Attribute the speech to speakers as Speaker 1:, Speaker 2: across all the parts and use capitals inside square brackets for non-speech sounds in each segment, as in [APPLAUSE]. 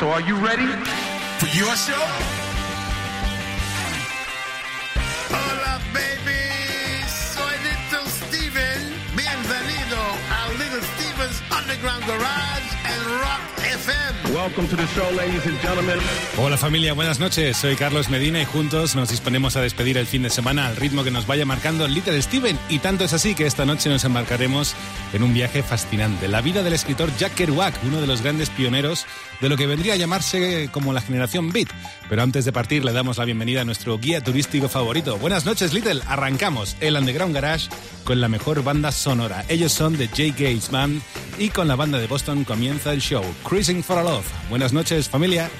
Speaker 1: So are you ready?
Speaker 2: For your show?
Speaker 3: Hola, baby. Soy Little Steven. Bienvenido a Little Steven's Underground Garage and Rock FM.
Speaker 1: Welcome to the show, ladies and gentlemen.
Speaker 4: Hola familia, buenas noches. Soy Carlos Medina y juntos nos disponemos a despedir el fin de semana al ritmo que nos vaya marcando Little Steven. Y tanto es así que esta noche nos embarcaremos en un viaje fascinante. La vida del escritor Jack Kerouac, uno de los grandes pioneros de lo que vendría a llamarse como la generación Beat. Pero antes de partir le damos la bienvenida a nuestro guía turístico favorito. Buenas noches Little, arrancamos el Underground Garage con la mejor banda sonora. Ellos son The J. Gates Band y con la banda de Boston comienza el show Cruising for a Love. Buenas noches familia.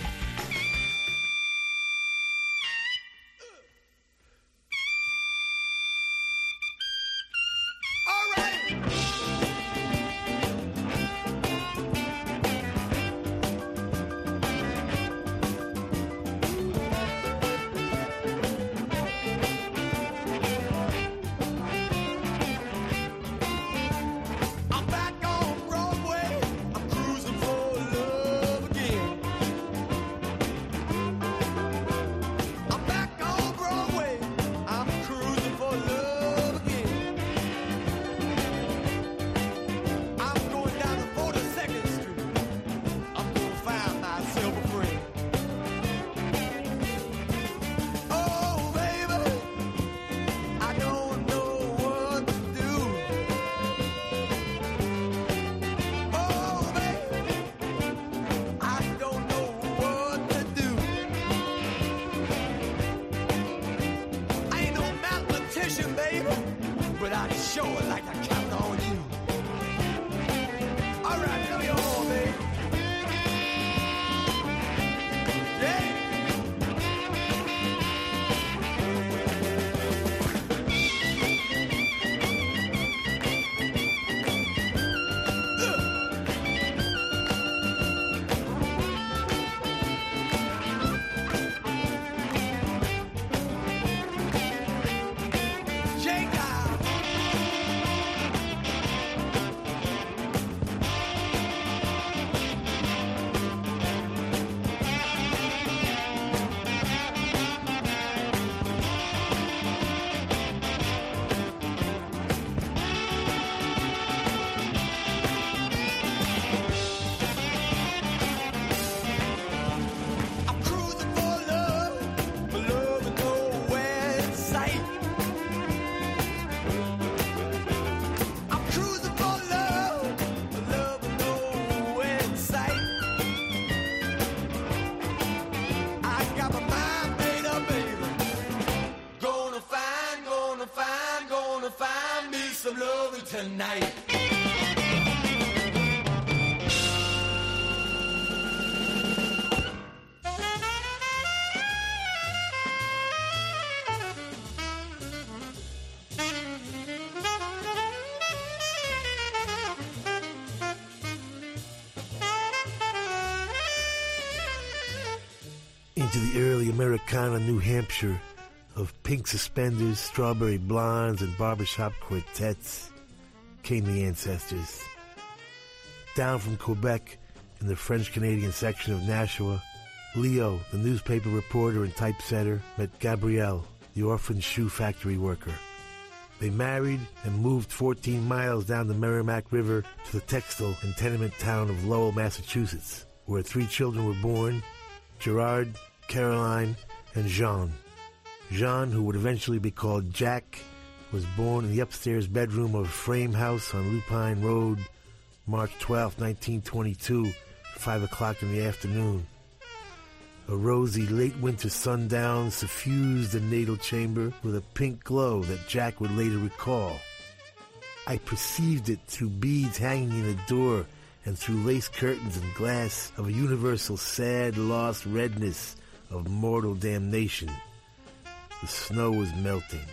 Speaker 5: Into the early Americana New Hampshire of pink suspenders, strawberry blondes, and barbershop quartets came the ancestors. Down from Quebec in the French Canadian section of Nashua, Leo, the newspaper reporter and typesetter, met Gabrielle, the orphan shoe factory worker. They married and moved 14 miles down the Merrimack River to the textile and tenement town of Lowell, Massachusetts, where three children were born Gerard, Caroline, and Jean. Jean, who would eventually be called Jack, was born in the upstairs bedroom of a frame house on Lupine Road, March 12, 1922, 5 o'clock in the afternoon. A rosy late winter sundown suffused the natal chamber with a pink glow that Jack would later recall. I perceived it through beads hanging in the door and through lace curtains and glass of a universal sad lost redness of mortal damnation. The snow was melting.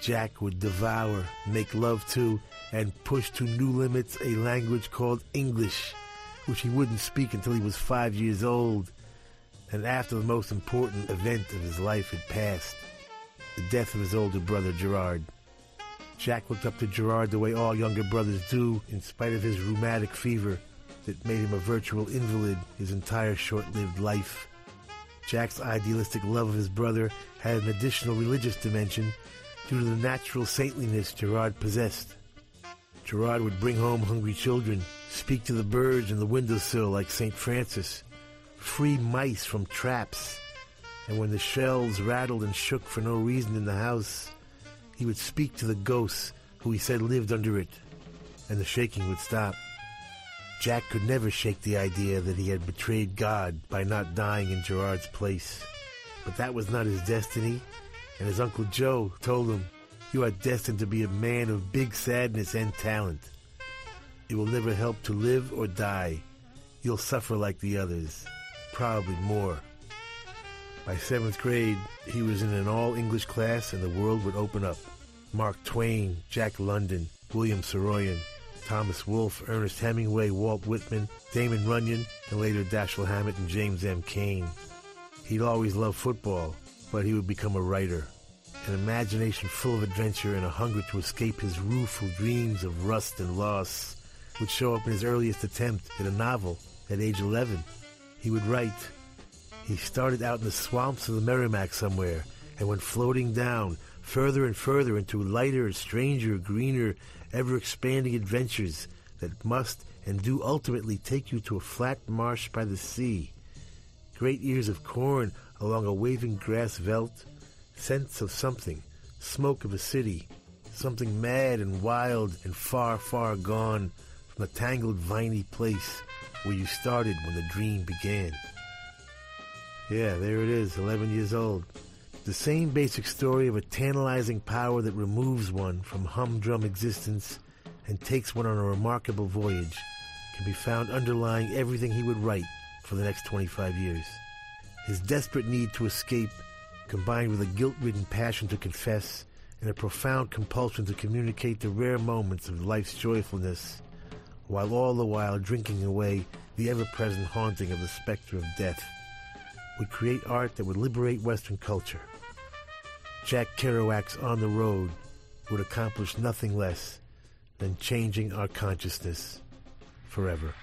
Speaker 5: Jack would devour, make love to, and push to new limits a language called English, which he wouldn't speak until he was five years old, and after the most important event of his life had passed the death of his older brother Gerard. Jack looked up to Gerard the way all younger brothers do, in spite of his rheumatic fever, that made him a virtual invalid his entire short-lived life. Jack's idealistic love of his brother had an additional religious dimension due to the natural saintliness Gerard possessed. Gerard would bring home hungry children, speak to the birds in the windowsill like St. Francis, free mice from traps, and when the shelves rattled and shook for no reason in the house, he would speak to the ghosts who he said lived under it, and the shaking would stop. Jack could never shake the idea that he had betrayed God by not dying in Gerard's place. But that was not his destiny, and his Uncle Joe told him, You are destined to be a man of big sadness and talent. It will never help to live or die. You'll suffer like the others, probably more. By seventh grade, he was in an all English class and the world would open up. Mark Twain, Jack London, William Saroyan, Thomas Wolfe, Ernest Hemingway, Walt Whitman, Damon Runyon, and later Dashiell Hammett and James M. Cain. He'd always loved football, but he would become a writer. An imagination full of adventure and a hunger to escape his rueful dreams of rust and loss would show up in his earliest attempt at a novel at age 11. He would write, he started out in the swamps of the Merrimack somewhere and went floating down further and further into lighter, stranger, greener, ever expanding adventures that must and do ultimately take you to a flat marsh by the sea. Great ears of corn along a waving grass veldt, scents of something, smoke of a city, something mad and wild and far, far gone from the tangled viney place where you started when the dream began. Yeah, there it is, 11 years old. The same basic story of a tantalizing power that removes one from humdrum existence and takes one on a remarkable voyage can be found underlying everything he would write for the next 25 years. His desperate need to escape, combined with a guilt-ridden passion to confess and a profound compulsion to communicate the rare moments of life's joyfulness, while all the while drinking away the ever-present haunting of the specter of death, would create art that would liberate Western culture. Jack Kerouac's On the Road would accomplish nothing less than changing our consciousness forever.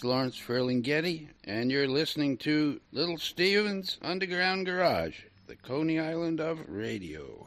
Speaker 6: is
Speaker 7: Lawrence Ferlinghetti, and you're listening to Little Steven's Underground Garage, the Coney Island of Radio.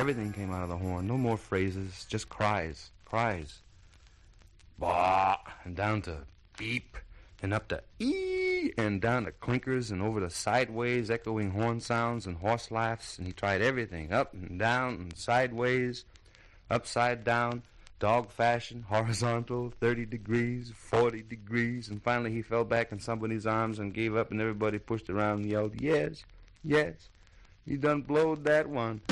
Speaker 8: Everything came out of the horn. No more phrases, just cries, cries. Bah, and down to beep, and up to ee, and down to clinkers, and over to sideways, echoing horn sounds and horse laughs. And he tried everything up and down and sideways, upside down, dog fashion, horizontal, 30 degrees, 40 degrees, and finally he fell back in somebody's arms and gave up, and everybody pushed around and yelled, Yes, yes, you done blowed that one.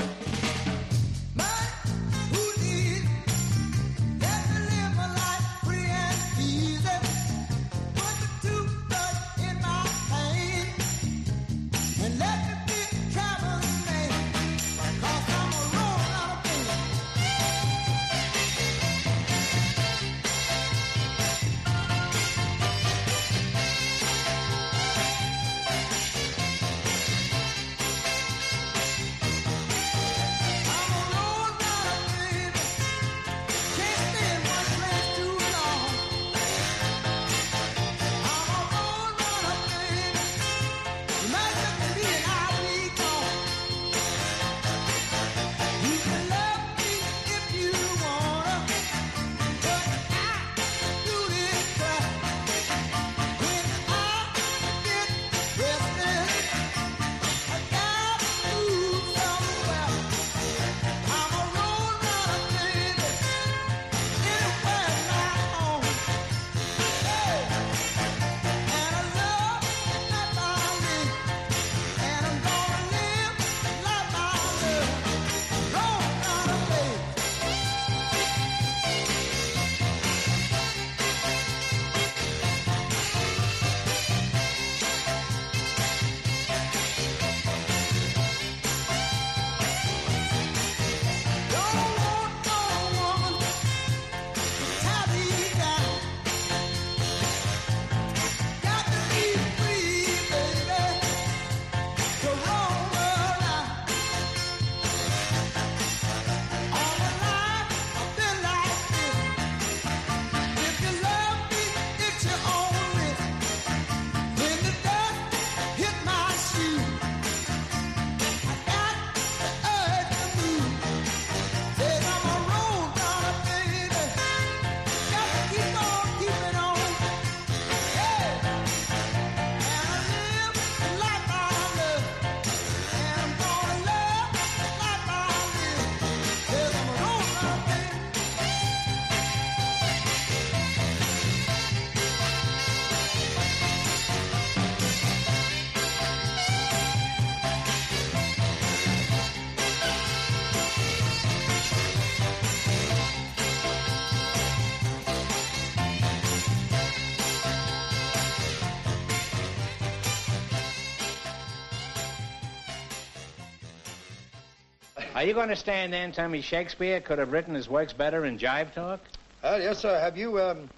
Speaker 9: Are you going to stand there and tell me Shakespeare could have written his works better in jive talk?
Speaker 10: Uh, yes, sir. Have you, um,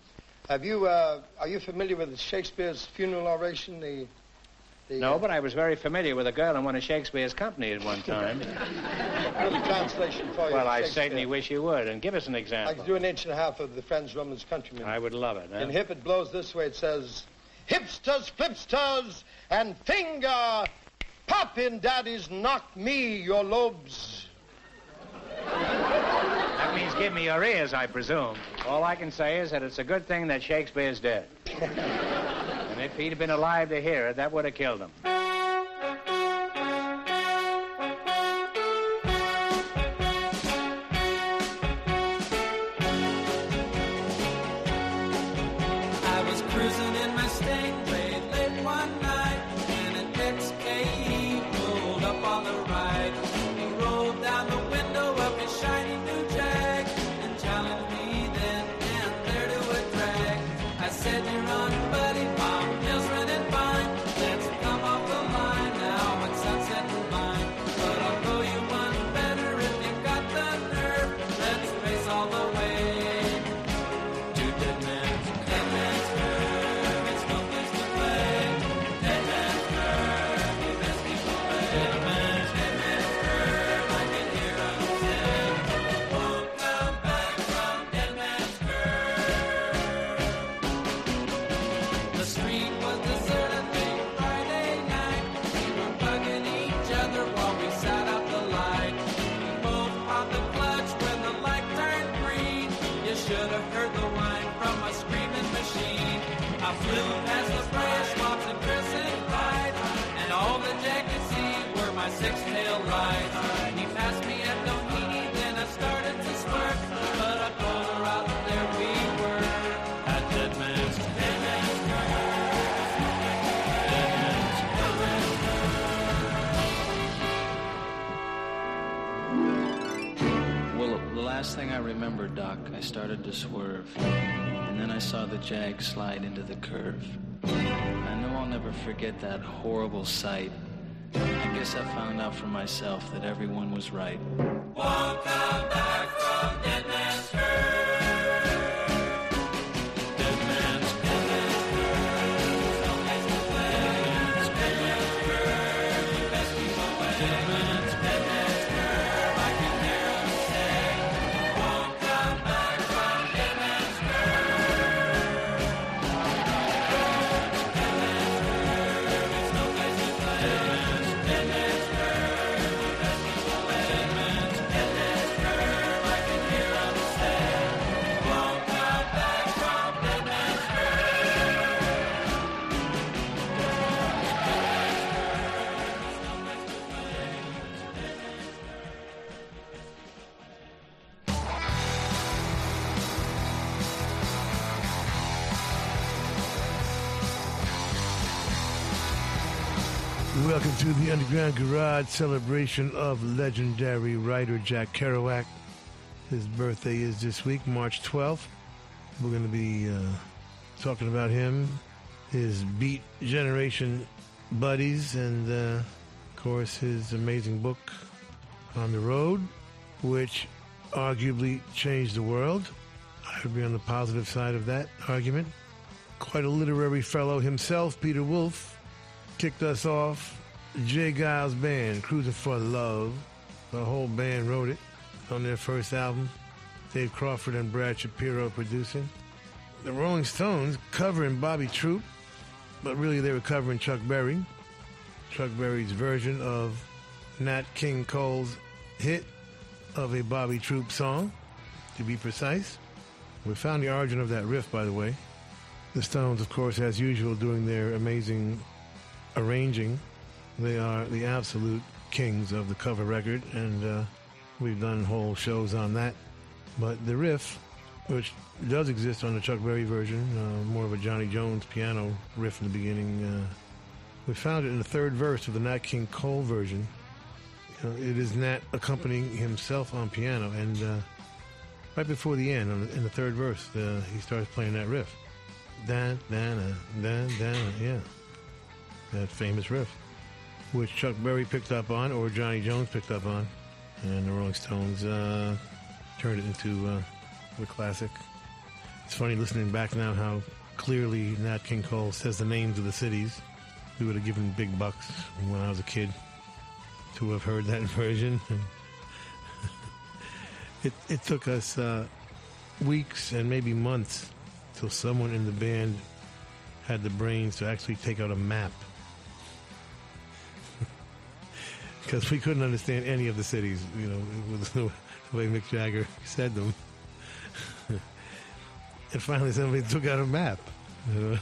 Speaker 10: have you, uh, are you familiar with Shakespeare's funeral oration? The, the
Speaker 9: No, but I was very familiar with a girl in one of Shakespeare's company at one time. [LAUGHS]
Speaker 10: a little translation for you.
Speaker 9: well, I certainly wish you would. And give us an example.
Speaker 10: I can do an inch and a half of the Friends, Romans, Countrymen.
Speaker 9: I would love it. Huh?
Speaker 10: In Hip, it blows this way. It says, hipsters, flipsters, and finger, pop in daddies, knock me, your lobes.
Speaker 9: That means give me your ears, I presume. All I can say is that it's a good thing that Shakespeare's dead. [LAUGHS] and if he'd been alive to hear it, that would have killed him.
Speaker 11: Swerve. And then I saw the Jag slide into the curve. I know I'll never forget that horrible sight. I guess I found out for myself that everyone was right.
Speaker 2: Won't come To
Speaker 5: Garage celebration of legendary writer Jack Kerouac. His birthday is this week, March 12th. We're going to be uh, talking about him, his Beat Generation buddies, and uh, of course his amazing book, On the Road, which arguably changed the world. I would be on the positive side of that argument. Quite a literary fellow himself, Peter Wolf, kicked us off. J. Geils Band, Cruising for Love. The whole band wrote it on their first album. Dave Crawford and Brad Shapiro producing. The Rolling Stones covering Bobby Troup, but really they were covering Chuck Berry. Chuck Berry's version of Nat King Cole's hit of a Bobby Troup song, to be precise. We found the origin of that riff, by the way. The Stones, of course, as usual, doing their amazing arranging. They are the absolute kings of the cover record, and uh, we've done whole shows on that. But the riff, which does exist on the Chuck Berry version, uh, more of a Johnny Jones piano riff in the beginning, uh, we found it in the third verse of the Nat King Cole version. You know, it is Nat accompanying himself on piano, and uh, right before the end, in the third verse, uh, he starts playing that riff. Dan, dan, dan, dan, yeah that famous riff, which Chuck Berry picked up on, or Johnny Jones picked up on, and the Rolling Stones uh, turned it into uh, the classic. It's funny listening back now how clearly Nat King Cole says the names of the cities. We would have given big bucks when I was a kid to have heard that [LAUGHS] version. it, it took us uh, weeks and maybe months till someone in the band had the brains to actually take out a map because we couldn't understand any of the cities, you know, with the way Mick Jagger said them. [LAUGHS] and finally, somebody took out a map. [LAUGHS]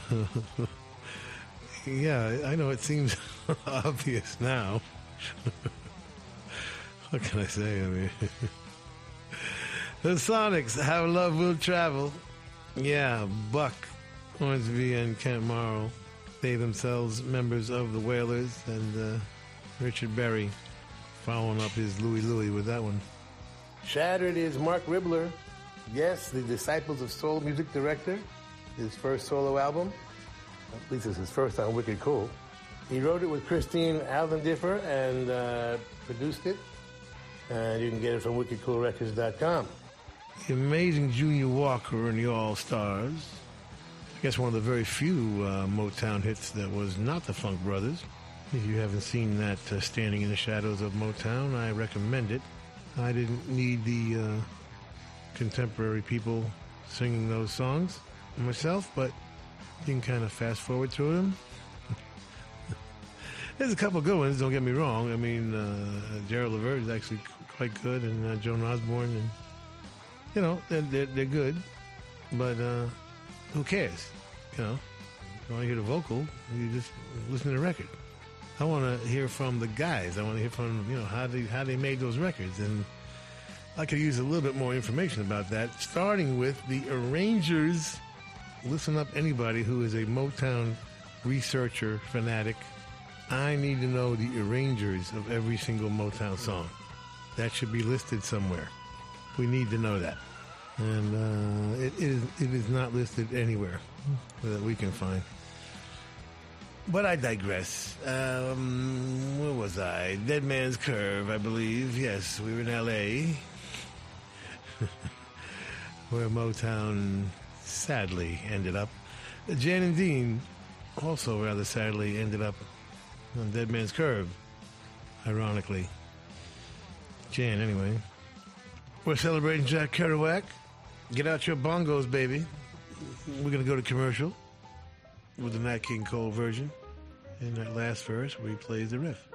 Speaker 5: yeah, I know it seems [LAUGHS] obvious now. what can I say? I mean, the Sonics, How Love Will Travel. Yeah, Buck, Ormsby, and Kent Morrill. They themselves members of the Wailers and uh, Richard Berry following up his Louie Louie with that one. Shattered is Marc Ribler. Yes, the Disciples of Soul music director. His first solo album. At least it's his first on Wicked Cool. He wrote it with Christine Aldendiffer and uh, produced it. And you can get it from wickedcoolrecords.com. The amazing Junior Walker and the All Stars. I guess one of the very few uh, Motown hits that was not the Funk Brothers. If you haven't seen that uh, Standing in the Shadows of Motown, I recommend it. I didn't need the uh, contemporary people singing those songs myself, but you can kind of fast forward through them. [LAUGHS] There's a couple good ones, don't get me wrong. I mean, uh, Gerald Levert is actually quite good, and uh, Joan Osborne, and you know, they're, they're, they're good, but uh, who cares? You know, you want to hear the vocal, you just listen to the record. I want to hear from the guys. I want to hear from you know how they how they made those records, and I could use a little bit more information about that. Starting with the arrangers. Listen up, anybody who is a Motown researcher fanatic. I need to know the arrangers of every single Motown song. That should be listed somewhere. We need to know that, and uh, it is it is not listed anywhere that we can find. But I digress. Um, where was I? Dead Man's Curve, I believe. Yes, we were in L.A., [LAUGHS] where Motown sadly ended up. Jan and Dean also rather sadly ended up on Dead Man's Curve, ironically. Jan, anyway. We're celebrating Jack Kerouac. Get out your bongos, baby. We're going to go to commercial with the Nat King Cole version. In that last verse, where he plays the riff.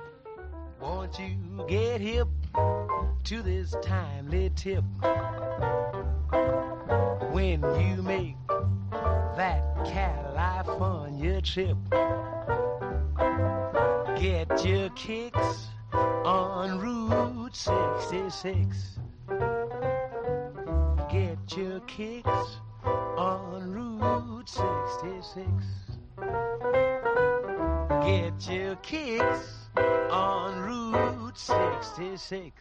Speaker 12: Won't you get hip to this timely tip? When you make that California trip, get your kicks on Route 66. Get your kicks on Route 66. Get your kicks on Route 66.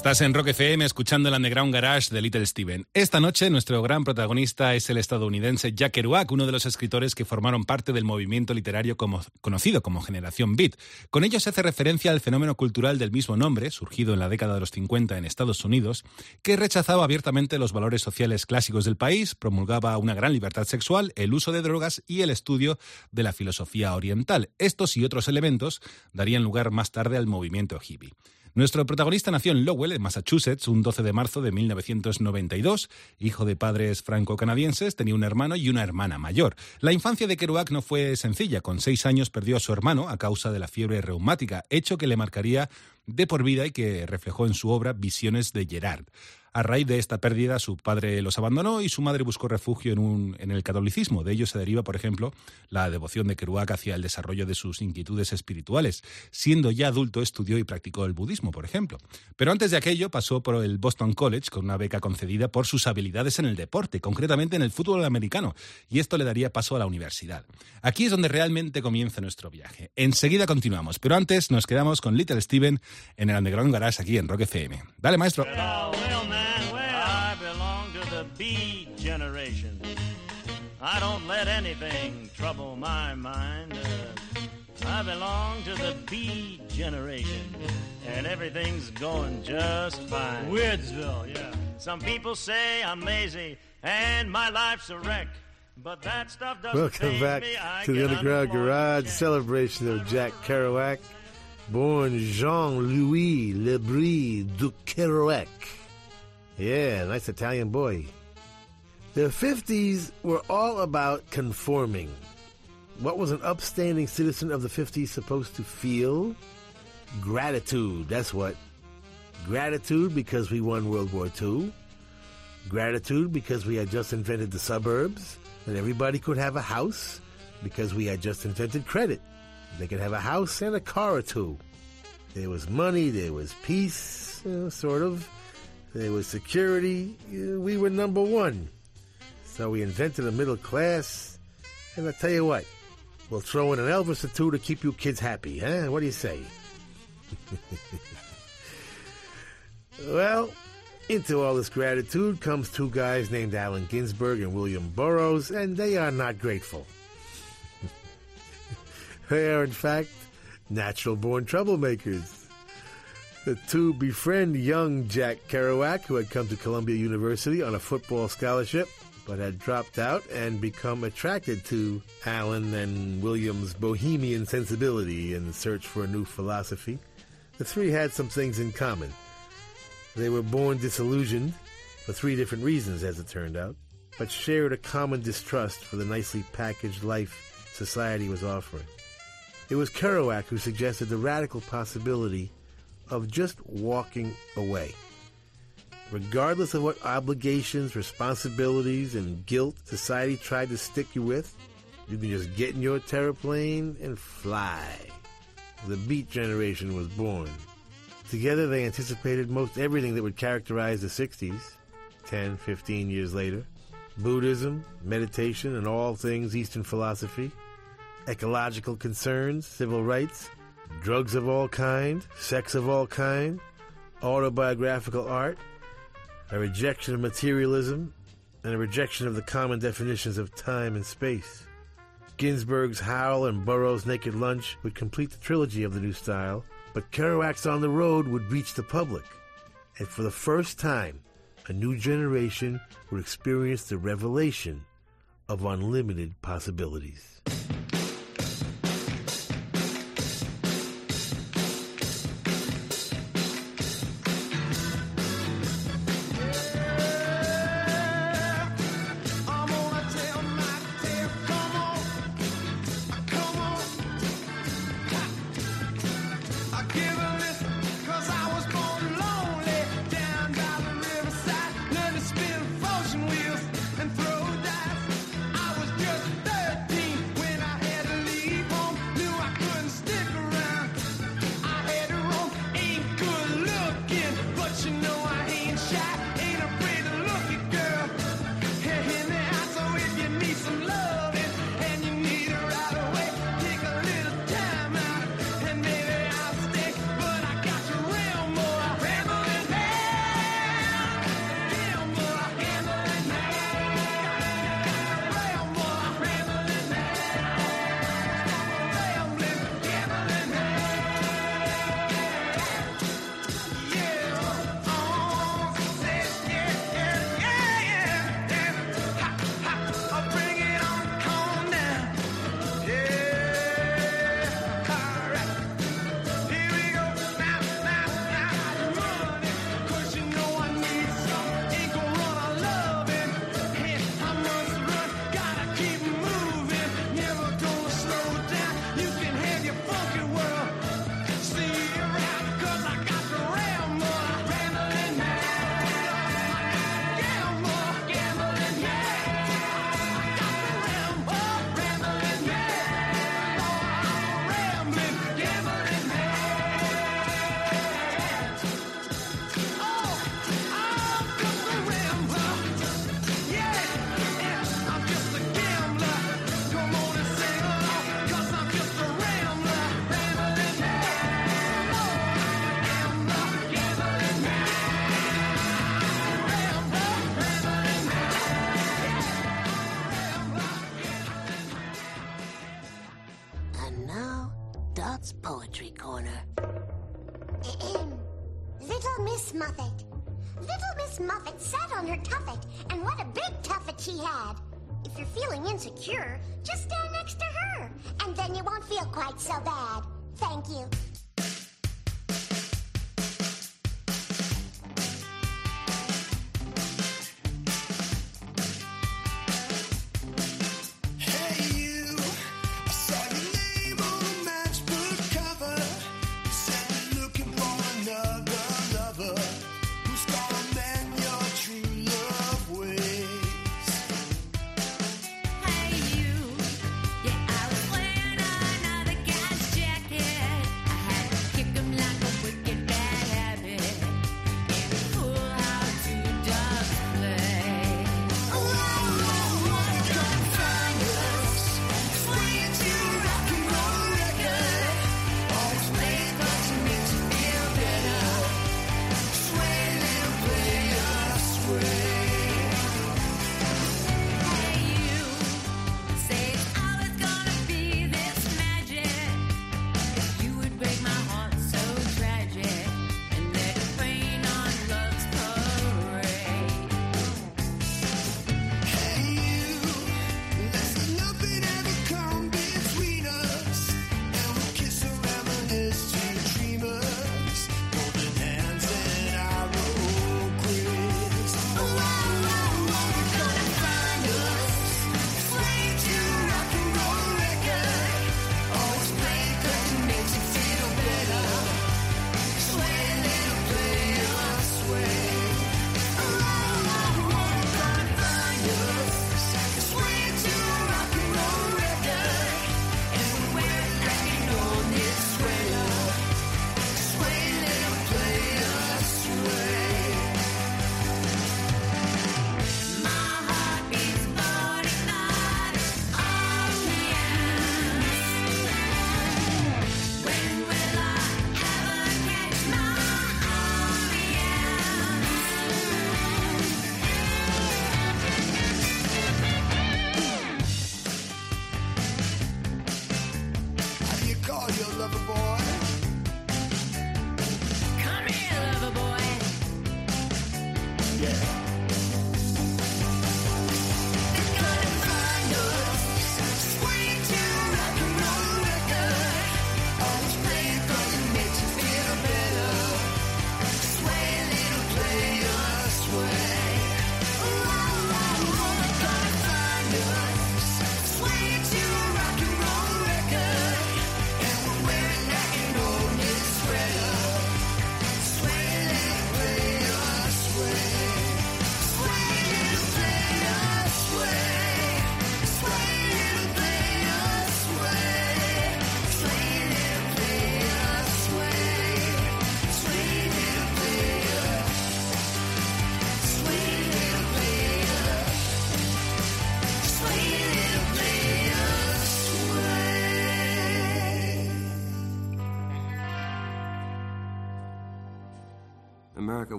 Speaker 4: Estás en Rock FM escuchando el Underground Garage de Little Steven. Esta noche nuestro gran protagonista es el estadounidense Jack Kerouac, uno de los escritores que formaron parte del movimiento literario conocido como Generación Beat. Con ello se hace referencia al fenómeno cultural del mismo nombre, surgido en la década de los 50 en Estados Unidos, que rechazaba abiertamente los valores sociales clásicos del país, promulgaba una gran libertad sexual, el uso de drogas y el estudio de la filosofía oriental. Estos y otros elementos darían lugar más tarde al movimiento hippie. Nuestro protagonista nació en Lowell, en Massachusetts, un 12 de marzo de 1992. Hijo de padres franco-canadienses, tenía un hermano y una hermana mayor. La infancia de Kerouac no fue sencilla. Con seis años perdió a su hermano a causa de la fiebre reumática, hecho que le marcaría de por vida y que reflejó en su obra Visiones de Gerard. A raíz de esta pérdida, su padre los abandonó y su madre buscó refugio en, el catolicismo. De ello se deriva, por ejemplo, la devoción de Kerouac hacia el desarrollo de sus inquietudes espirituales. Siendo ya adulto, estudió y practicó el budismo, por ejemplo. Pero antes de aquello, pasó por el Boston College con una beca concedida por sus habilidades en el deporte, concretamente en el fútbol americano, y esto le daría paso a la universidad. Aquí es donde realmente comienza nuestro viaje. Enseguida continuamos, pero antes nos quedamos con Little Steven en el Underground Garage aquí en Rock FM. Dale, maestro.
Speaker 13: I don't let anything trouble my mind. Uh, I belong to the Beat generation, and everything's going just fine.
Speaker 14: Weirdsville, yeah.
Speaker 13: Some people say I'm lazy and my life's a wreck, but that stuff doesn't
Speaker 5: Welcome
Speaker 13: faze
Speaker 5: back
Speaker 13: me.
Speaker 5: To the Underground
Speaker 13: unemployed.
Speaker 5: Garage celebration of Jack Kerouac, born Jean-Louis Lebris du Kerouac. Yeah, nice Italian boy. The 50s were all about conforming. What was an upstanding citizen of the 50s supposed to feel? Gratitude, that's what. Gratitude because we won World War II. Gratitude because we had just invented the suburbs and everybody could have a house because we had just invented credit. They could have a house and a car or two. There was money, there was peace, you know, sort of. There was security. Uh, we were number one. So we invented a middle class. And I tell you what, we'll throw in an Elvis or two to keep you kids happy, huh? What do you say? [LAUGHS] well, into all this gratitude comes two guys named Allen Ginsberg and William Burroughs, and they are not grateful. [LAUGHS] they are, in fact, natural born troublemakers. The two befriend young Jack Kerouac, who had come to Columbia University on a football scholarship, but had dropped out and become attracted to Allen and William's bohemian sensibility and search for a new philosophy. The three had some things in common. They were born disillusioned for three different reasons, as it turned out, but shared a common distrust for the nicely packaged life society was offering. It was Kerouac who suggested the radical possibility of just walking away regardless of what obligations, responsibilities, and guilt society tried to stick you with,
Speaker 7: you can just get in your plane and fly. The Beat Generation was born. Together they anticipated most everything that would characterize the 60s, 10, 15 years later. Buddhism, meditation, and all things Eastern philosophy, ecological concerns, civil rights, drugs of all kind, sex of all kind, autobiographical art, a rejection of materialism, and a rejection of the common definitions of time and space. Ginsberg's Howl and Burroughs' Naked Lunch would complete the trilogy of the new style, but Kerouac's On the Road would reach the public. And for the first time, a new generation would experience the revelation of unlimited possibilities.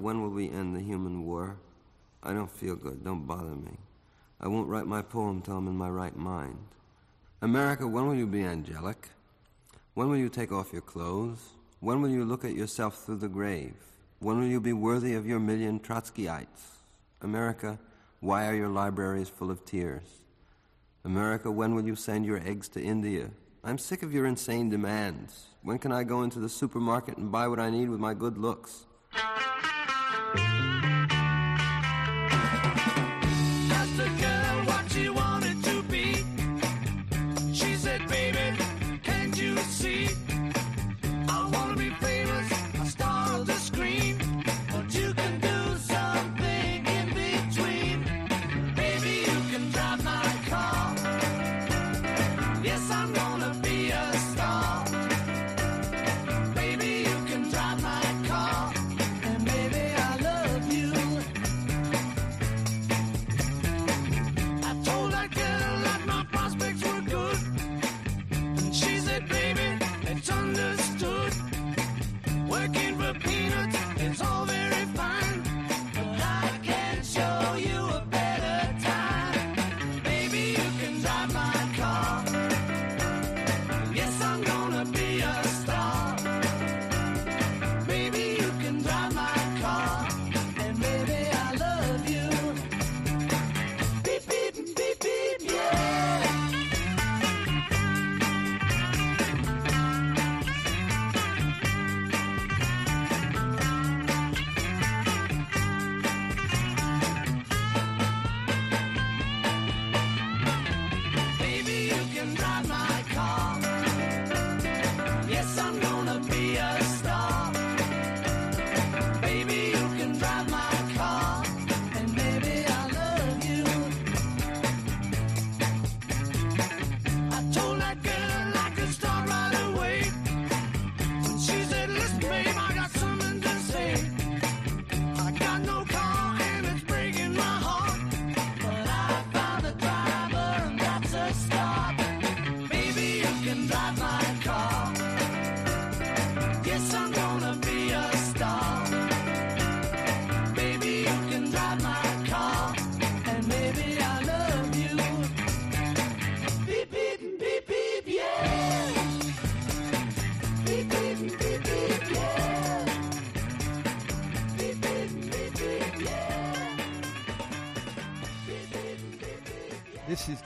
Speaker 15: when
Speaker 16: will we end the human war? I don't feel good. Don't bother me. I won't write my poem till I'm in my right mind. America, when will you be angelic? When will you take off your clothes? When will you look at yourself through the grave? When will you be worthy of your million Trotskyites? America, why are your libraries full of tears? America, when will you send your eggs to India? I'm sick of your insane demands. When can I go into the supermarket and buy what I need with my good looks?
Speaker 7: Yeah.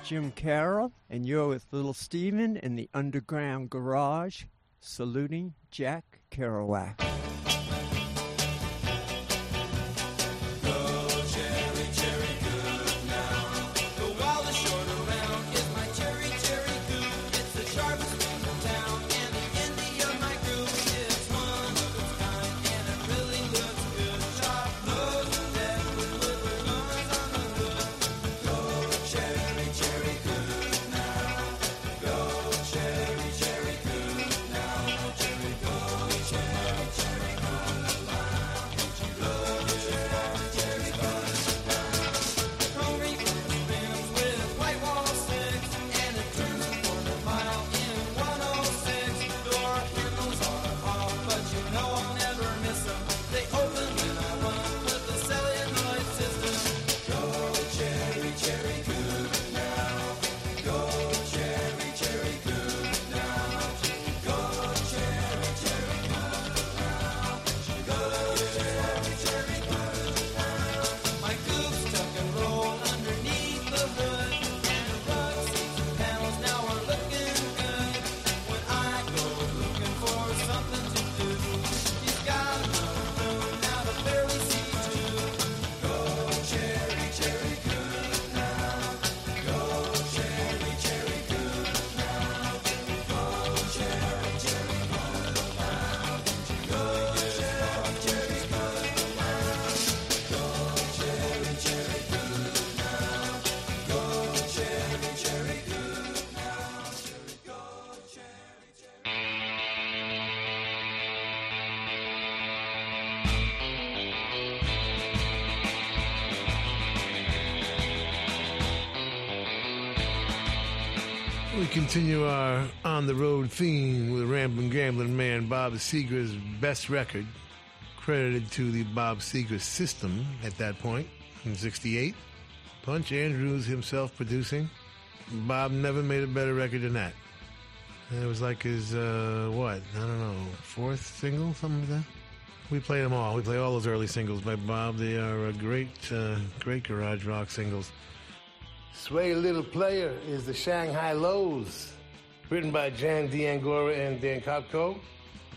Speaker 17: Jim Carroll, and you're with Little Steven in the Underground Garage, saluting Jack Kerouac.
Speaker 5: We continue our on the road theme with Rambling Gambling Man Bob Seger's best record, credited to the Bob Seger system at that point in '68. Punch Andrews himself producing. Bob never made a better record than that. It was like his uh, what I don't know fourth single, something like that. We play them all. We play all those early singles by Bob. They are uh, great, uh, great garage rock singles. Sway Little Player is the Shanghai Lows, written by Jan D'Angora and Dan Kopko,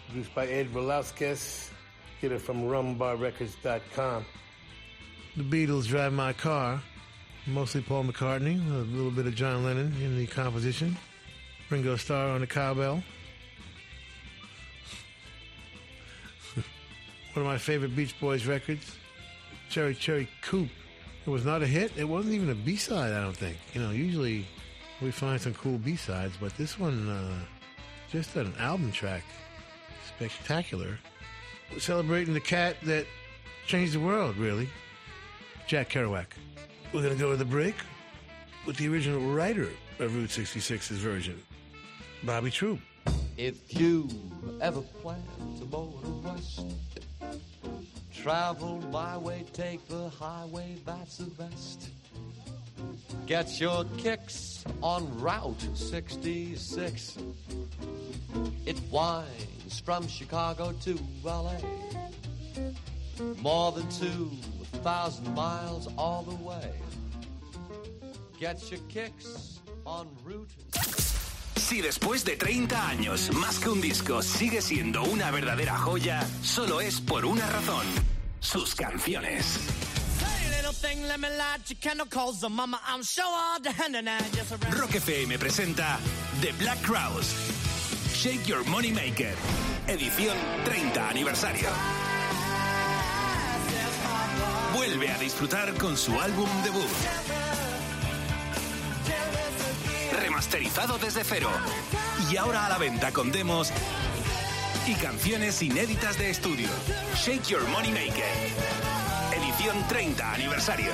Speaker 5: produced by Ed Velasquez. Get it from rumbarrecords.com. The Beatles Drive My Car, mostly Paul McCartney, a little bit of John Lennon in the composition. Ringo Starr on the cowbell. [LAUGHS] One of my favorite Beach Boys records, Cherry Cherry Coupe. It was not a hit. It wasn't even a B-side, I don't think. You know, usually we find some cool B-sides, but this one, uh, just an album track. Spectacular. Celebrating the cat that changed the world, really. Jack Kerouac. We're going to go to the break with the original writer of Route 66's version, Bobby Troup.
Speaker 18: If you ever plan to motor west, travel my way, take the highway, that's the best. Get your kicks on Route 66. It winds from Chicago to LA. More than 2,000 miles all the way. Get your kicks on Route
Speaker 19: Si después de 30 años, más que un disco, sigue siendo una verdadera joya, solo es por una razón. Sus canciones.
Speaker 20: Around.
Speaker 19: Rock FM presenta The Black Crowes. Shake Your Money Maker. Edición 30 aniversario. Vuelve a disfrutar con su álbum debut. Remasterizado desde cero. Y ahora a la venta con demos y canciones inéditas de estudio. Shake Your Money Maker. Edición 30 aniversario.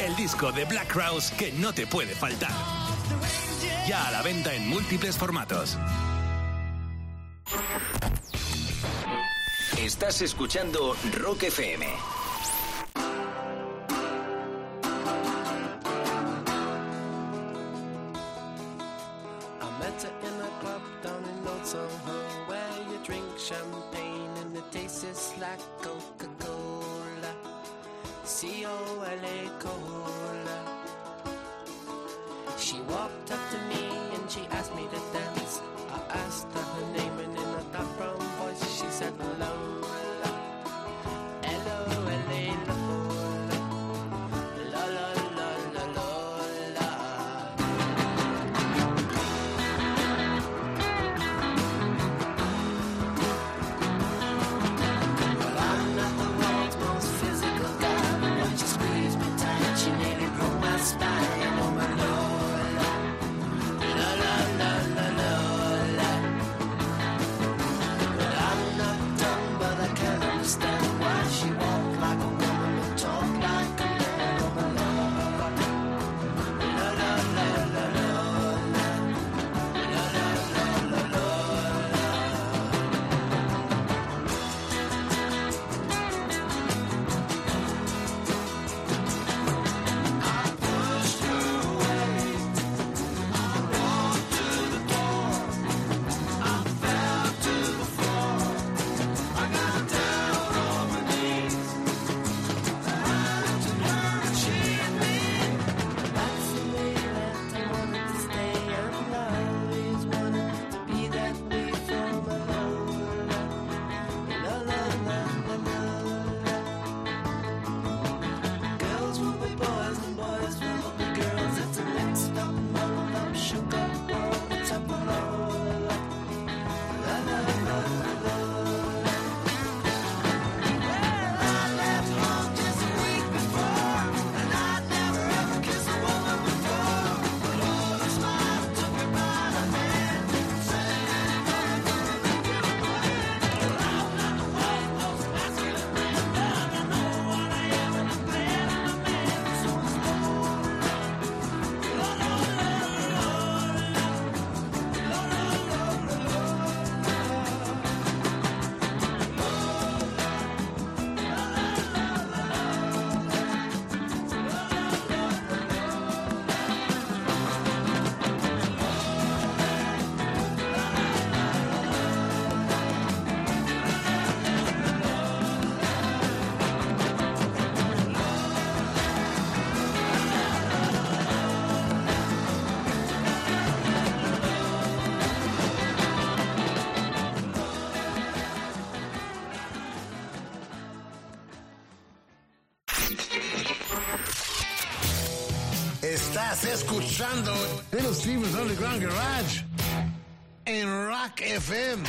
Speaker 19: El disco de Black Crowes que no te puede faltar. Ya a la venta en múltiples formatos. Estás escuchando Rock FM.
Speaker 3: Estás escuchando Little Steven's Underground Garage en Rock FM.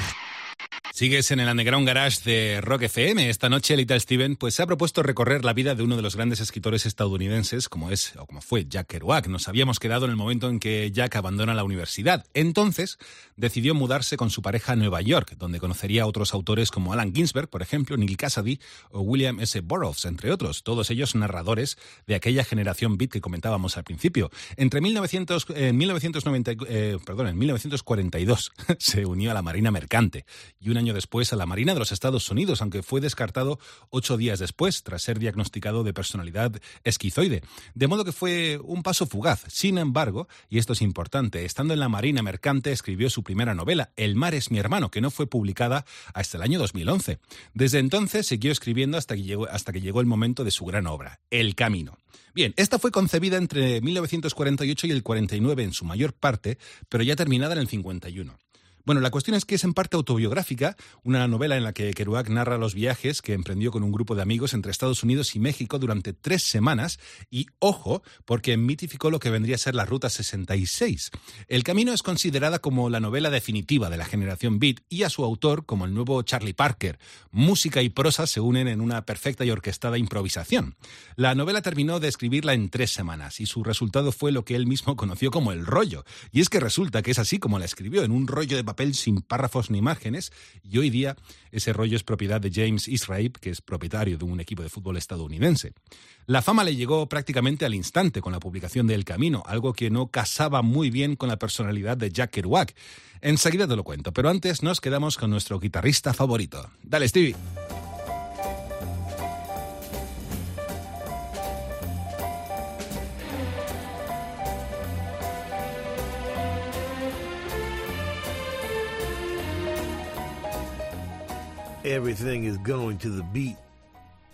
Speaker 4: Sigues en el Underground Garage de Rock FM. Esta noche Little Steven pues, se ha propuesto recorrer la vida de uno de los grandes escritores estadounidenses, como es o como fue Jack Kerouac. Nos habíamos quedado en el momento en que Jack abandona la universidad. Entonces decidió mudarse con su pareja a Nueva York, donde conocería a otros autores como Alan Ginsberg, por ejemplo, Neil Cassady o William S. Burroughs, entre otros, todos ellos narradores de aquella generación beat que comentábamos al principio. Entre 1900, en 1990, eh, perdón, en 1942 [LAUGHS] se unió a la Marina Mercante y un año después a la Marina de los Estados Unidos, aunque fue descartado ocho días después, tras ser diagnosticado de personalidad esquizoide. De modo que fue un paso fugaz. Sin embargo, y esto es importante, estando en la Marina Mercante escribió su primera novela, El mar es mi hermano, que no fue publicada hasta el año 2011. Desde entonces siguió escribiendo hasta que llegó, hasta que llegó el momento de su gran obra, El Camino. Bien, esta fue concebida entre 1948 y el 49 en su mayor parte, pero ya terminada en el 51. Bueno, la cuestión es que es en parte autobiográfica, una novela en la que Kerouac narra los viajes que emprendió con un grupo de amigos entre Estados Unidos y México durante tres semanas y, ojo, porque mitificó lo que vendría a ser la Ruta 66. El Camino es considerada como la novela definitiva de la generación Beat y a su autor como el nuevo Charlie Parker. Música y prosa se unen en una perfecta y orquestada improvisación. La novela terminó de escribirla en tres semanas y su resultado fue lo que él mismo conoció como el rollo. Y es que resulta que es así como la escribió, en un rollo de papel sin párrafos ni imágenes, y hoy día ese rollo es propiedad de James Israel, que es propietario de un equipo de fútbol estadounidense. La fama le llegó prácticamente al instante con la publicación de El Camino, algo que no casaba muy bien con la personalidad de Jack Kerouac. Enseguida te lo cuento, pero antes nos quedamos con nuestro guitarrista favorito. Dale, Stevie.
Speaker 5: Everything is going to the beat.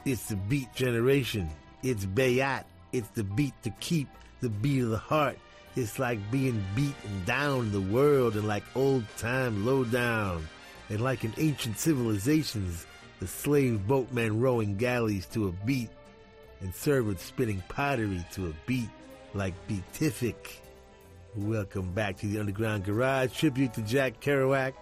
Speaker 5: It's the beat generation. It's Bayat. It's the beat to keep the beat of the heart. It's like being beaten down the world and like old time lowdown. And like in ancient civilizations, the slave boatmen rowing galleys to a beat and servants spinning pottery to a beat like beatific. Welcome back to the Underground Garage tribute to Jack Kerouac.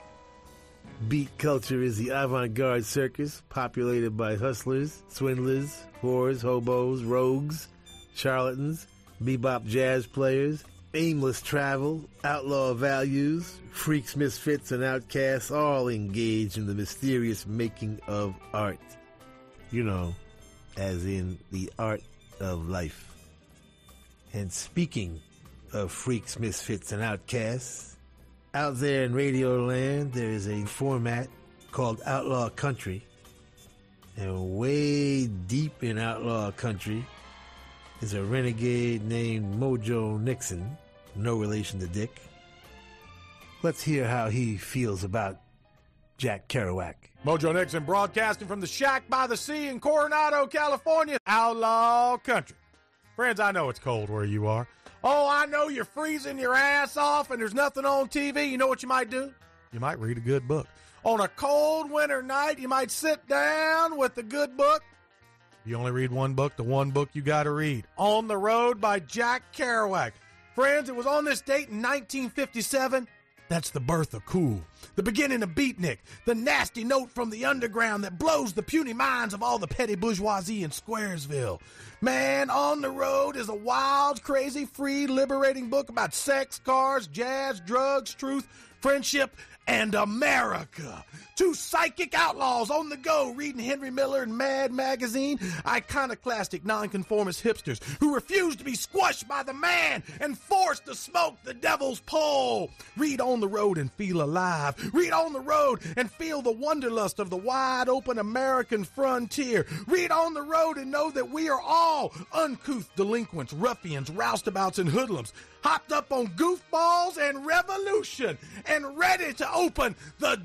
Speaker 5: Beat culture is the avant-garde circus populated by hustlers, swindlers, whores, hobos, rogues, charlatans, bebop jazz players, aimless travel, outlaw values, freaks, misfits, and outcasts all engaged in the mysterious making of art. You know, as in the art of life. And speaking of freaks, misfits, and outcasts, out there in Radio Land, there is a format called Outlaw Country. And way deep in Outlaw Country is a renegade named Mojo Nixon, no relation to Dick. Let's hear how he feels about Jack Kerouac.
Speaker 1: Mojo Nixon broadcasting from the shack by the sea in Coronado, California. Outlaw country. Friends, I know it's cold where you are. Oh, I know you're freezing your ass off and there's nothing on TV. You know what you might do? You might read a good book. On a cold winter night, you might sit down with a good book. You only read one book, the one book you got to read. On the Road by Jack Kerouac. Friends, it was on this date in 1957. That's the birth of cool, the beginning of beatnik, the nasty note from the underground that blows the puny minds of all the petty bourgeoisie in Squaresville. Man, On the Road is a wild, crazy, free, liberating book about sex, cars, jazz, drugs, truth, friendship, and America. Two psychic outlaws on the go reading Henry Miller and Mad Magazine, iconoclastic nonconformist hipsters who refuse to be squashed by the man and forced to smoke the devil's pole. Read on the road and feel alive. Read on the road and feel the wanderlust of the wide open American frontier. Read on the road and know that we are all uncouth delinquents, ruffians, roustabouts, and hoodlums. hopped up on goofballs and revolution, and ready to open the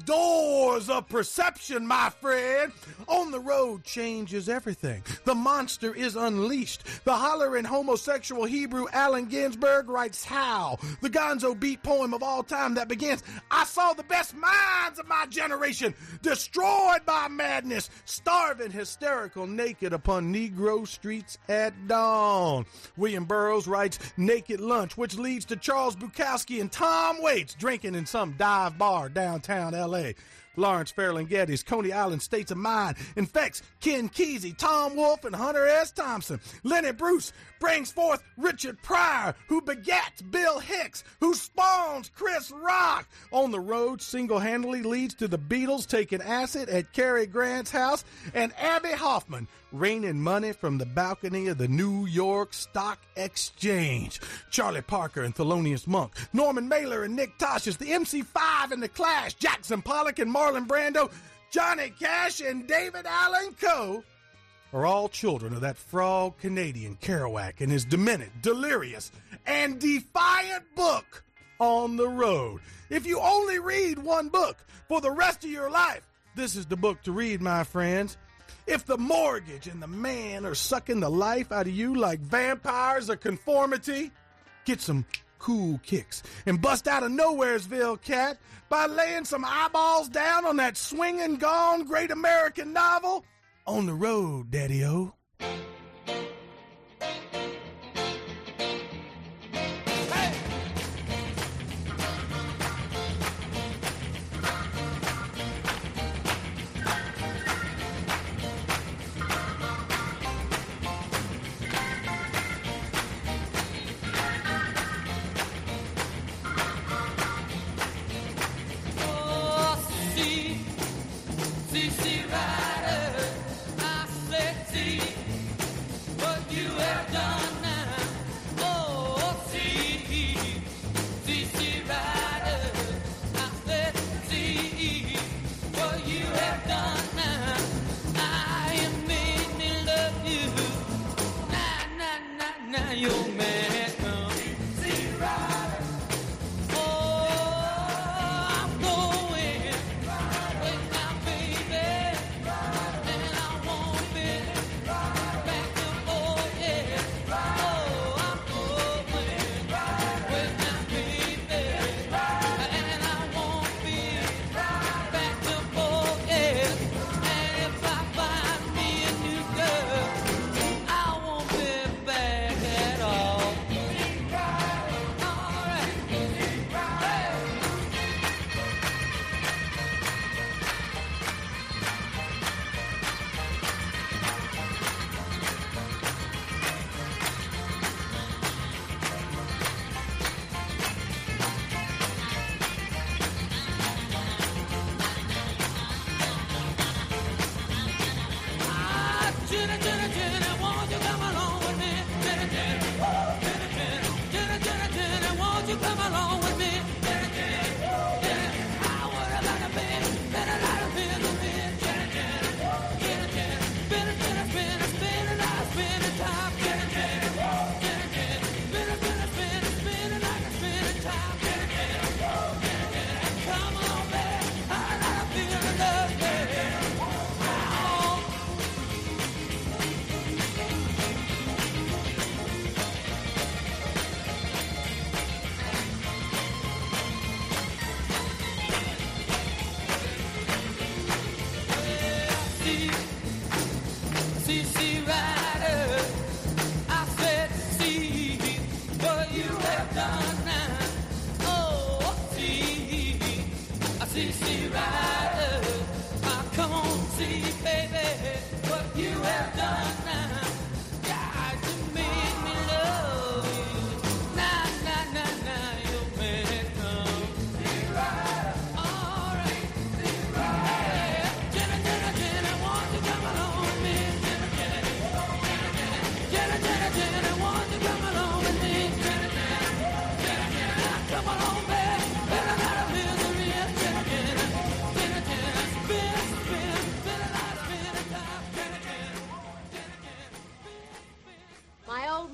Speaker 1: doors of perception, my friend. On the road changes everything. The monster is unleashed. The hollering homosexual Hebrew Allen Ginsberg writes Howl, the gonzo beat poem of all time that begins I saw the best minds of my generation destroyed by madness, starving, hysterical, naked upon Negro streets at dawn. William Burroughs writes Naked Lunch, which leads to Charles Bukowski and Tom Waits drinking in some dive bar downtown LA. Lawrence Ferlinghetti's Coney Island States of Mind infects Ken Kesey, Tom Wolfe, and Hunter S. Thompson. Lenny Bruce brings forth Richard Pryor, who begats Bill Hicks, who spawns Chris Rock. On the road, single handedly leads to the Beatles taking acid at Cary Grant's house, and Abbie Hoffman raining money from the balcony of the New York Stock Exchange. Charlie Parker and Thelonious Monk, Norman Mailer and Nick Tosches, the MC5 and the Clash, Jackson Pollock and Marlon Brando, Johnny Cash and David Allan Coe are all children of that frog Canadian Kerouac and his demented, delirious, and defiant book on the road. If you only read one book for the rest of your life, this is the book to read, my friends. If the mortgage and the man are sucking the life out of you like vampires of conformity, get some cool kicks and bust out of Nowheresville, cat, by laying some eyeballs down on that swinging gone great American novel, On the Road, Daddy O.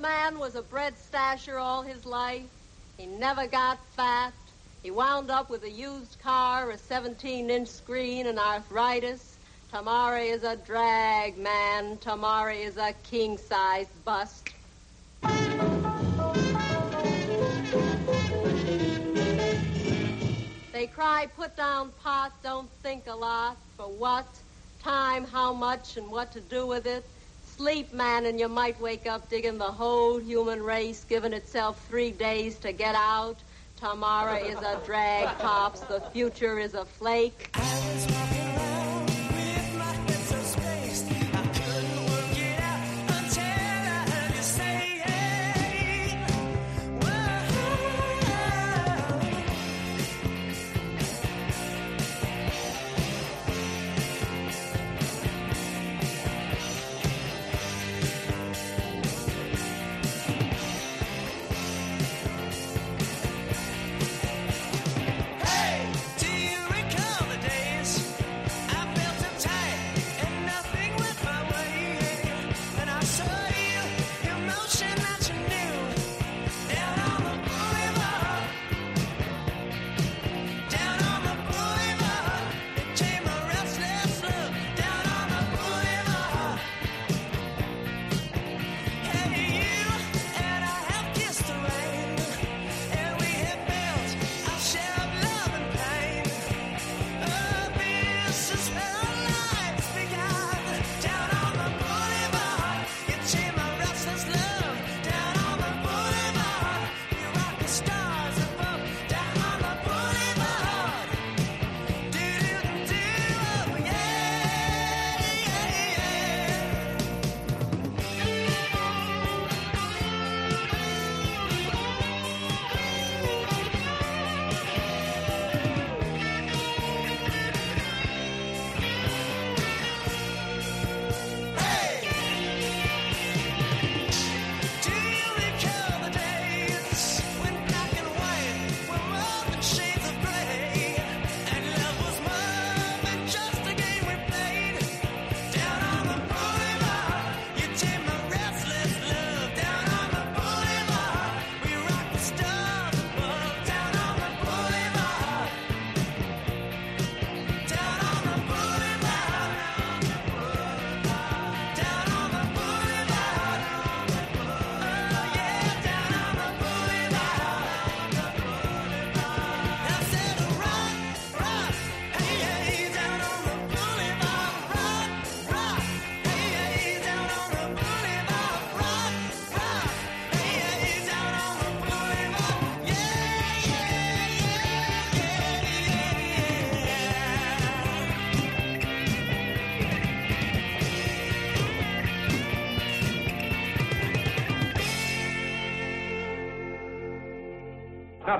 Speaker 2: man
Speaker 21: was a bread stasher all his life.
Speaker 7: He never got fat. He wound up with a used car, a 17-inch screen, and arthritis. Tamari is a drag, man. Tamari is a king-size bust. They cry, put down pot, don't think a lot. For what? Time, how much, and what to do with it. Sleep, man, and you might wake up digging the whole human race, giving itself three days to get out. Tomorrow is a drag, [LAUGHS] Pops. The future is a flake.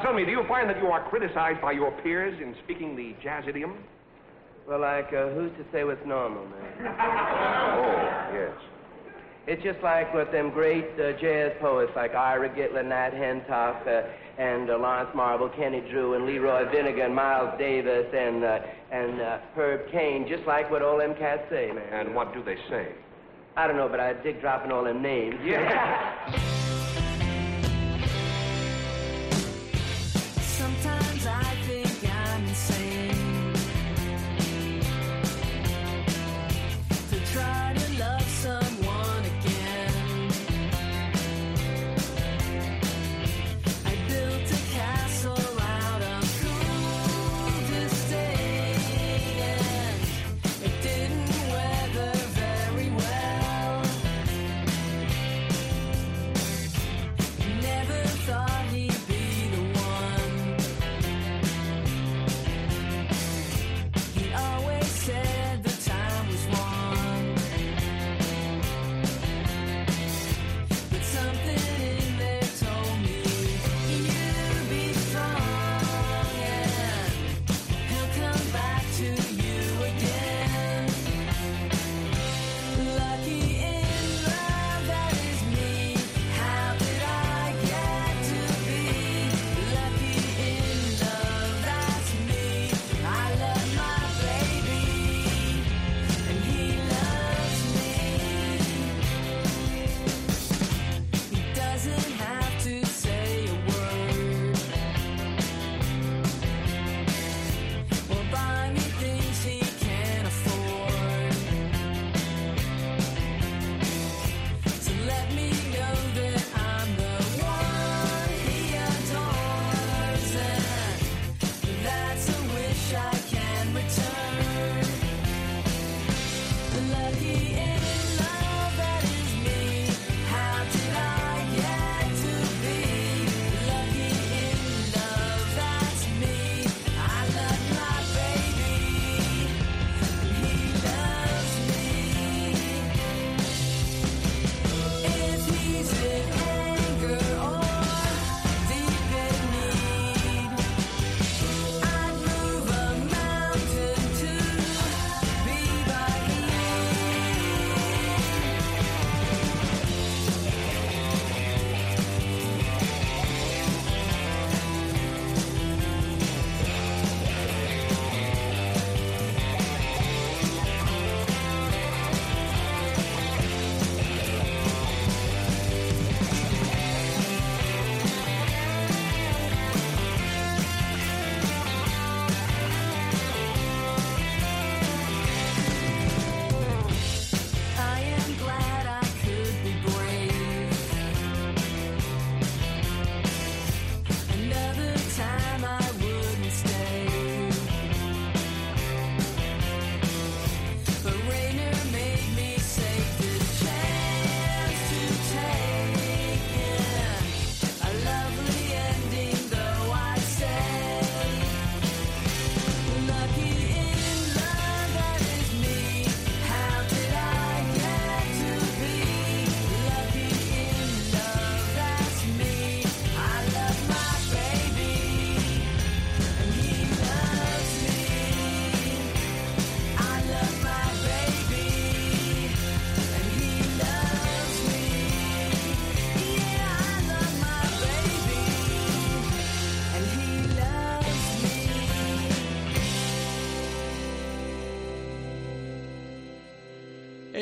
Speaker 22: Tell me, do you find that you are criticized by your peers in speaking the jazz idiom?
Speaker 23: Well, like, uh, who's to say what's normal, man? [LAUGHS]
Speaker 22: Oh, yes.
Speaker 23: It's just like what them great uh, jazz poets like Ira Gitler, Nat Hentoff, uh, and uh, Lawrence Marble, Kenny Drew, and Leroy Vinnegar, Miles Davis, and uh, and uh, Herb Caen, just like what all them cats say, man.
Speaker 22: And what do they say?
Speaker 23: I don't know, but I dig dropping all them names.
Speaker 24: Sometimes [LAUGHS]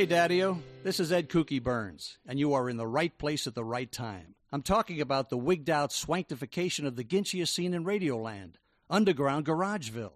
Speaker 25: Hey, Daddy-O. This is Ed Kooky Byrnes, and you are in the right place at the right time. I'm talking about the wigged out swankification of the Ginchiest scene in Radioland, Underground Garageville.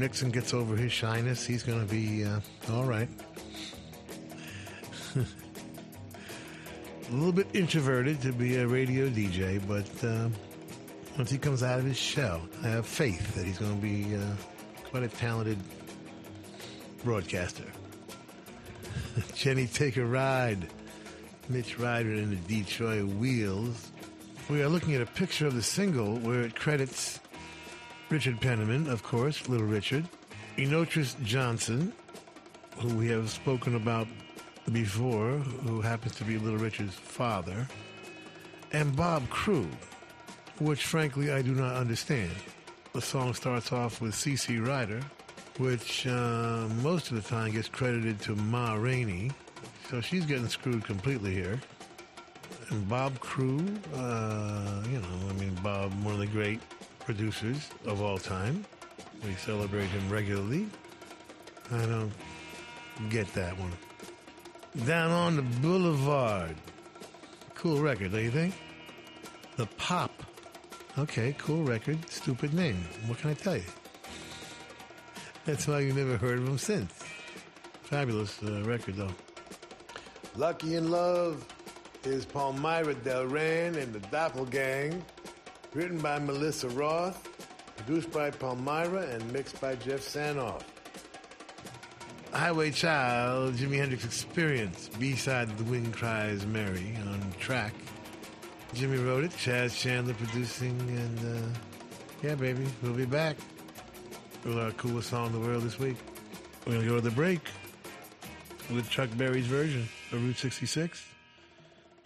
Speaker 5: Nixon gets over his shyness, he's going to be uh, all right. [LAUGHS] a little bit introverted to be a radio DJ, but uh, once he comes out of his shell, I have faith that he's going to be uh, quite a talented broadcaster. [LAUGHS] Jenny, take a ride. Mitch Ryder and the Detroit Wheels. We are looking at a picture of the single where it credits Richard Penniman, of course, Little Richard, Enotris Johnson, who we have spoken about before, who happens to be Little Richard's father, and Bob Crewe, which frankly I do not understand. The song starts off with CC Ryder, which uh, most of the time gets credited to Ma Rainey, so she's getting screwed completely here. And Bob Crewe, uh, you know, I mean, Bob, one of the great producers of all time. We celebrate him regularly. I don't get that one. Down on the Boulevard. Cool record, don't you think? The Pop. Okay, cool record. Stupid name. What can I tell you? That's why you never heard of him since. Fabulous uh, record, though. Lucky in Love is Palmyra Del Delran and the Doppelgang. Written by Melissa Roth. Produced by Palmyra and mixed by Jeff Sanoff. Highway Child, Jimi Hendrix Experience, B-side of The Wind Cries Mary on track. Jimi wrote it, Chas Chandler producing, and uh, yeah, baby, we'll be back with our coolest song in the world this week. We're going to go to the break with Chuck Berry's version of Route 66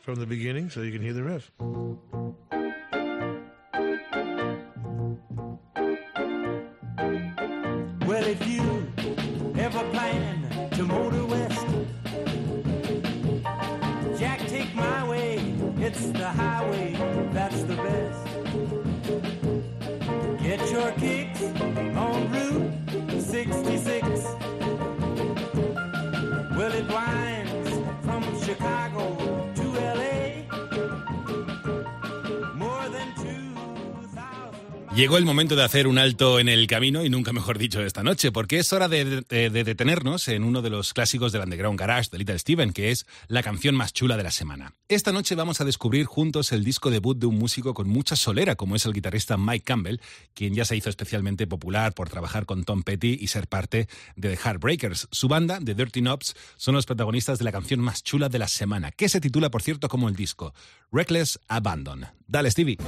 Speaker 5: from the beginning so you can hear the riff.
Speaker 4: Llegó el momento de hacer un alto en el camino y nunca mejor dicho esta noche, porque es hora de, de- de detenernos en uno de los clásicos del Underground Garage de Little Steven, que es la canción más chula de la semana. Esta noche vamos a descubrir juntos el disco debut de un músico con mucha solera, como es el guitarrista Mike Campbell, quien ya se hizo especialmente popular por trabajar con Tom Petty y ser parte de The Heartbreakers. Su banda, The Dirty Knobs, son los protagonistas de la canción más chula de la semana, que se titula, por cierto, como el disco, Reckless Abandon. Dale, Stevie.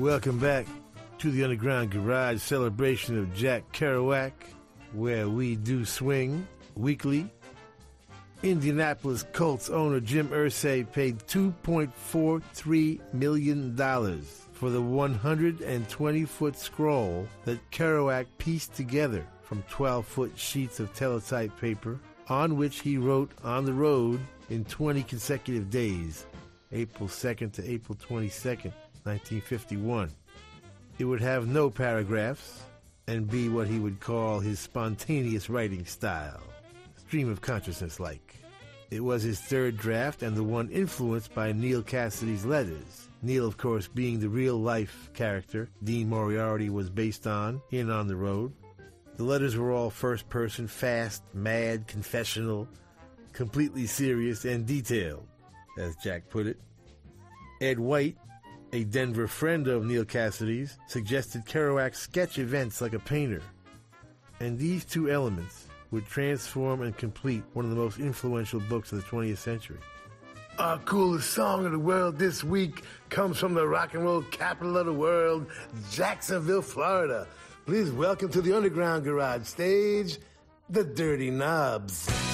Speaker 5: Welcome back to the Underground Garage celebration of Jack Kerouac, where we do swing weekly. Indianapolis Colts owner Jim Irsay paid $2.43 million for the 120 foot scroll that Kerouac pieced together from 12 foot sheets of teletype paper on which he wrote on the road in 20 consecutive days, April 2nd to April 22nd, 1951. It would have no paragraphs and be what he would call his spontaneous writing style, stream of consciousness like. It was his third draft and the one influenced by Neal Cassady's letters. Neal, of course, being the real life character Dean Moriarty was based on in On the Road. The letters were all first person, fast, mad, confessional, completely serious, and detailed, as Jack put it. Ed White, a Denver friend of Neal Cassady's, suggested Kerouac sketch events like a painter. And these two elements would transform and complete one of the most influential books of the 20th century. Our coolest song of the world this week comes from the rock and roll capital of the world, Jacksonville, Florida. Please welcome to the Underground Garage stage, the Dirty Knobs.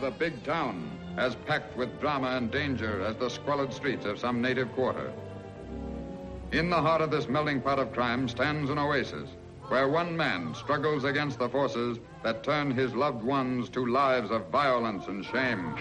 Speaker 2: the
Speaker 7: big town, as packed with drama and danger as the squalid streets of some native quarter. In the heart of this melting pot of crime stands an oasis where one man struggles against the forces that turn his loved ones to lives of violence and shame.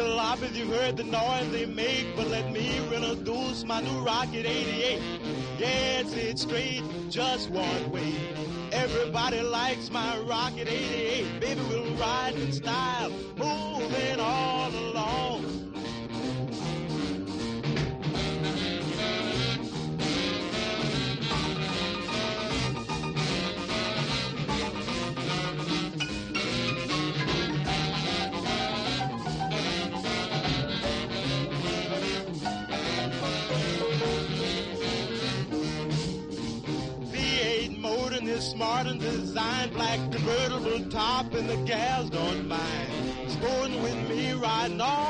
Speaker 26: Jalopies, you've heard the noise they make, but let me introduce my new Rocket 88. Yeah, it's it straight, just one way. Everybody likes my Rocket 88. Designed, black convertible top, and the gals don't mind. Sporting with me, riding all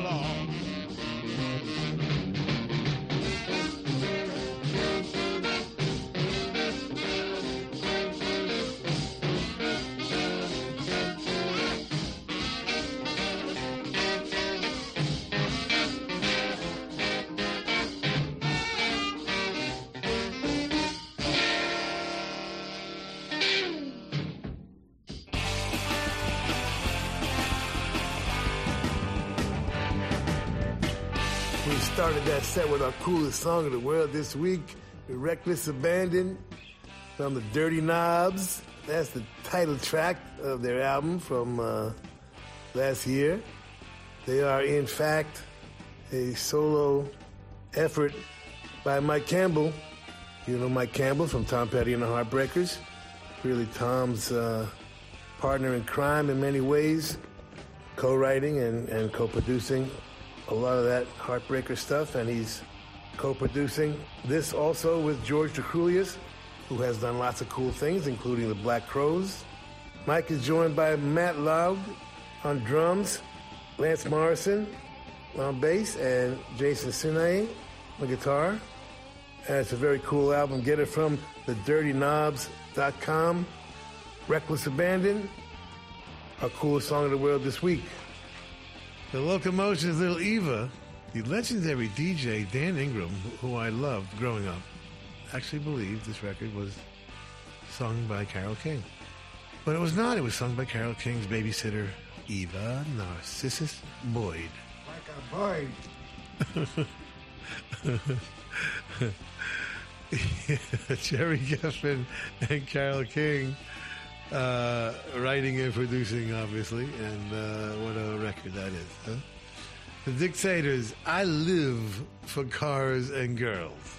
Speaker 5: set with our coolest song of the world this week, Reckless Abandon from the Dirty Knobs. That's the title track of their album from uh, last year. They are, in fact, a solo effort by Mike Campbell. You know Mike Campbell from Tom Petty and the Heartbreakers. Really Tom's uh, partner in crime in many ways, co-writing and, and co-producing a lot of that Heartbreaker stuff, and he's co-producing this also with George Drakoulias, who has done lots of cool things, including the Black Crowes. Mike is joined by Matt Laug on drums, Lance Morrison on bass, and Jason Sinay on guitar. And it's a very cool album. Get it from thedirtyknobs.com. Reckless Abandon, our coolest song of the world this week. The Locomotion's Little Eva, the legendary DJ Dan Ingram, who I loved growing up, actually believed this record was sung by Carole King. But it was not. It was sung by Carole King's babysitter, Eva Narcissus Boyd.
Speaker 3: Like a boy. [LAUGHS]
Speaker 5: Gerry Goffin and Carole King uh, writing and producing, obviously, and uh, what a record that is. Huh? The Dictators, I live for cars and girls.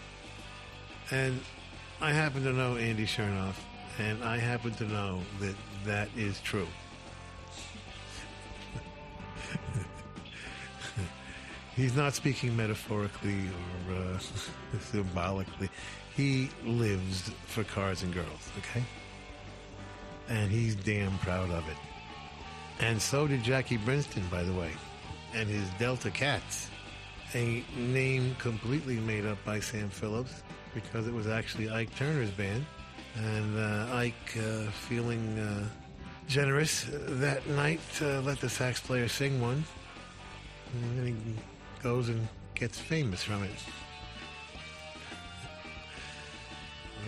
Speaker 5: And I happen to know Andy Shernoff, and I happen to know that that is true. [LAUGHS] He's not speaking metaphorically or uh, [LAUGHS] symbolically. He lives for cars and girls, okay? And he's damn proud of it. And so did Jackie Brenston, by the way, and his Delta Cats, a name completely made up by Sam Phillips because it was actually Ike Turner's band. And uh, Ike, uh, feeling uh, generous that night, uh, let the sax player sing one. And then he goes and gets famous from it.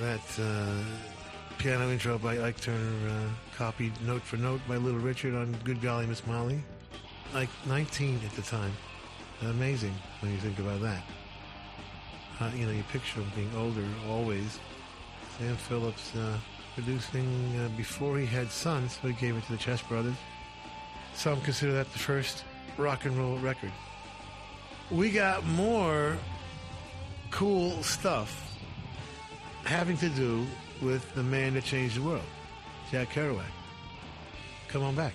Speaker 5: That uh, piano intro by Ike Turner, uh, copied note for note by Little Richard on Good Golly Miss Molly. Like 19 at the time. Amazing when you think about that. Uh, you know, you picture him being older always. Sam Phillips uh, producing uh, before he had sons, so he gave it to the Chess Brothers. Some consider that the first rock and roll record. We got more cool stuff having to do with the man that changed the world, Jack Kerouac. Come on back.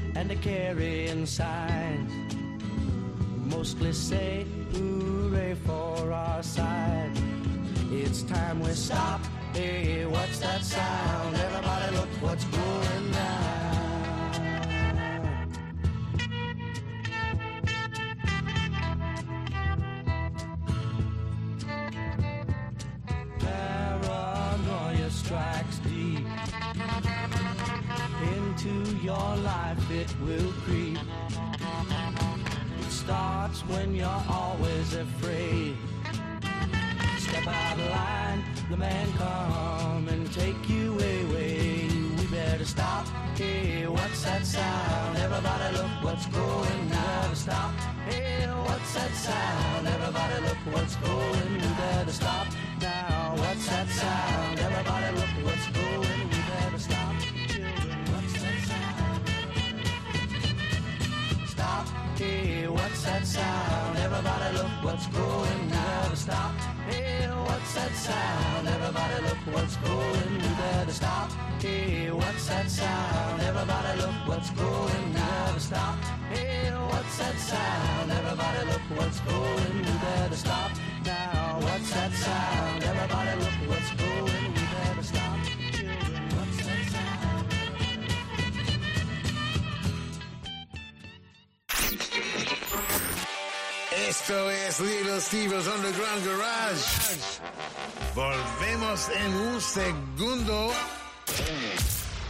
Speaker 25: and a carrying signs. Mostly say hooray for our side. It's time we stop. Hey, what's that sound? Everybody, look what's look what's going on. Stop.
Speaker 27: Hey, what's that sound? Everybody look what's going. We better stop now. What's that sound? Everybody look what's going. We better stop. Children, what's that sound? Stop. Hey, what's that sound? Everybody look what's going. Better stop. Hey, what's that sound? Everybody look what's going. We better stop. Hey, what's that sound? Everybody look what's going. We better stop. Hey, what's that sound? Everybody look what's going. We better stop now. What's that sound? Everybody look what's
Speaker 3: Esto es Little Steve's Underground Garage. Volvemos en un segundo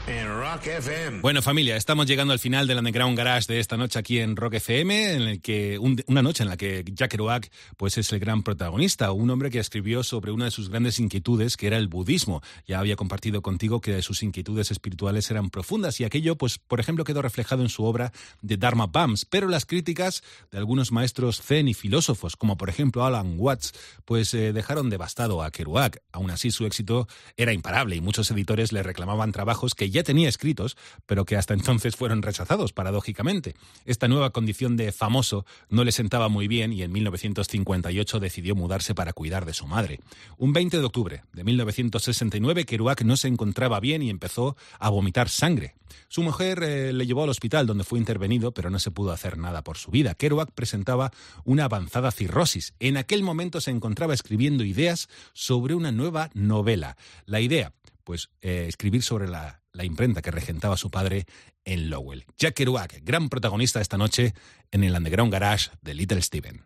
Speaker 3: en Rock FM.
Speaker 4: Bueno, familia, estamos llegando al final del Underground Garage de esta noche aquí en Rock FM, en el que un- una noche en la que Jack Kerouac pues es el gran protagonista, un hombre que escribió sobre una de sus grandes inquietudes, que era el budismo. Ya había compartido contigo que sus inquietudes espirituales eran profundas y aquello, pues, por ejemplo, quedó reflejado en su obra de Dharma Bums, pero las críticas de algunos maestros zen y filósofos, como por ejemplo Alan Watts, pues eh, dejaron devastado a Kerouac. Aún así, su éxito era imparable y muchos editores le reclamaban trabajos que ya tenía escritos, pero que hasta entonces fueron rechazados, paradójicamente. Esta nueva condición de famoso no le sentaba muy bien y en 1958 decidió mudarse para cuidar de su madre. Un 20 de octubre de 1969, Kerouac no se encontraba bien y empezó a vomitar sangre. Su mujer eh, le llevó al hospital donde fue intervenido, pero no se pudo hacer nada por su vida. Kerouac presentaba una avanzada cirrosis. En aquel momento se encontraba escribiendo ideas sobre una nueva novela. La idea, pues, eh, escribir sobre la, la imprenta que regentaba su padre en Lowell. Jack Kerouac, gran protagonista esta noche en el Underground Garage de Little Steven.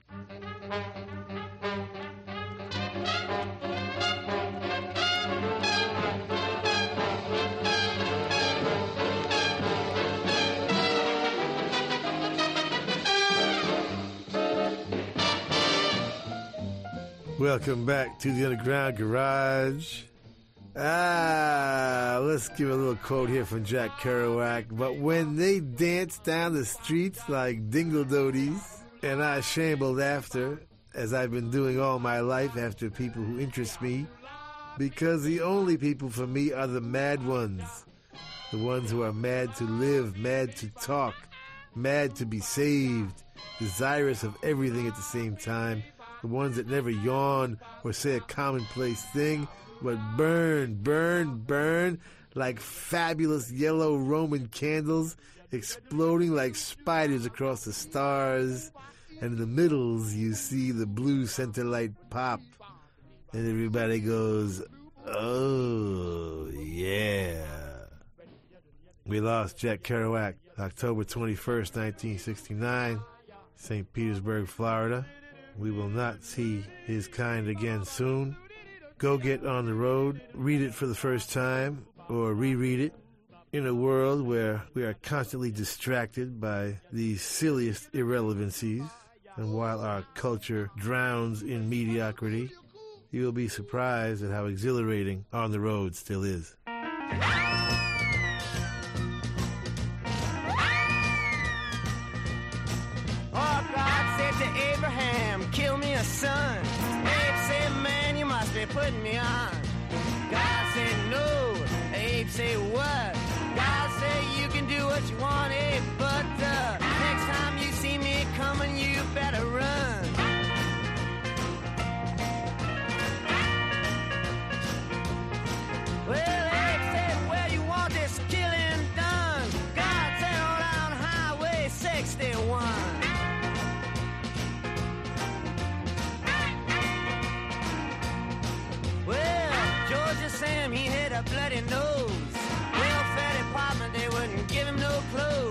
Speaker 5: Welcome back to the Underground Garage. Ah, let's give a little quote here from Jack Kerouac. But when they danced down the streets like dingle dingledodies, and I shambled after, as I've been doing all my life after people who interest me, because the only people for me are the mad ones. The ones who are mad to live, mad to talk, mad to be saved, desirous of everything at the same time. The ones that never yawn or say a commonplace thing, but burn, burn, burn like fabulous yellow Roman candles, exploding like spiders across the stars. And in the middles, you see the blue center light pop. And everybody goes, oh, yeah. We lost Jack Kerouac October 21st, 1969, St. Petersburg, Florida. We will not see his kind again soon. Go get on the road, read it for the first time, or reread it. In a world where we are constantly distracted by the silliest irrelevancies, and while our culture drowns in mediocrity, you will be surprised at how exhilarating On the Road still is.
Speaker 27: Putting me on. God said, no. Abe said, what? God said, you can do what you want, Abe, give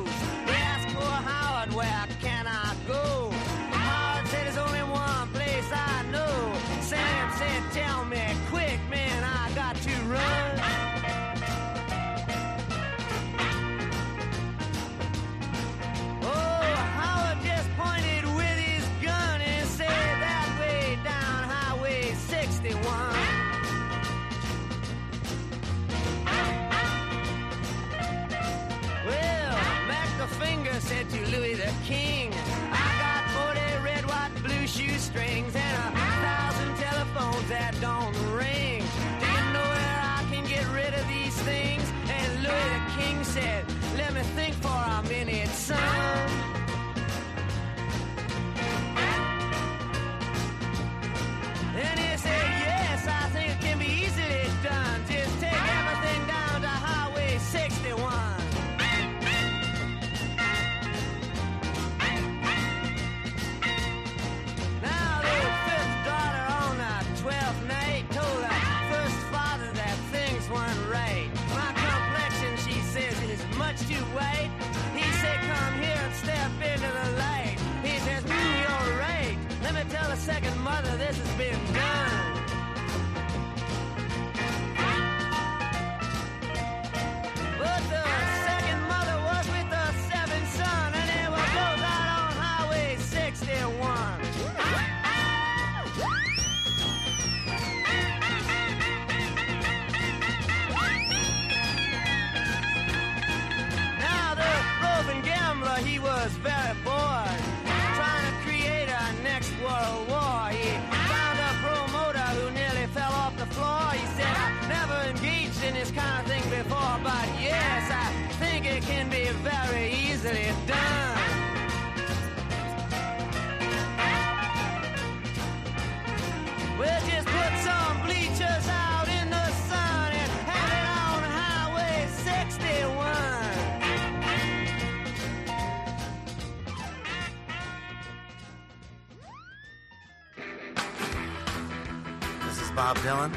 Speaker 28: Bob Dylan,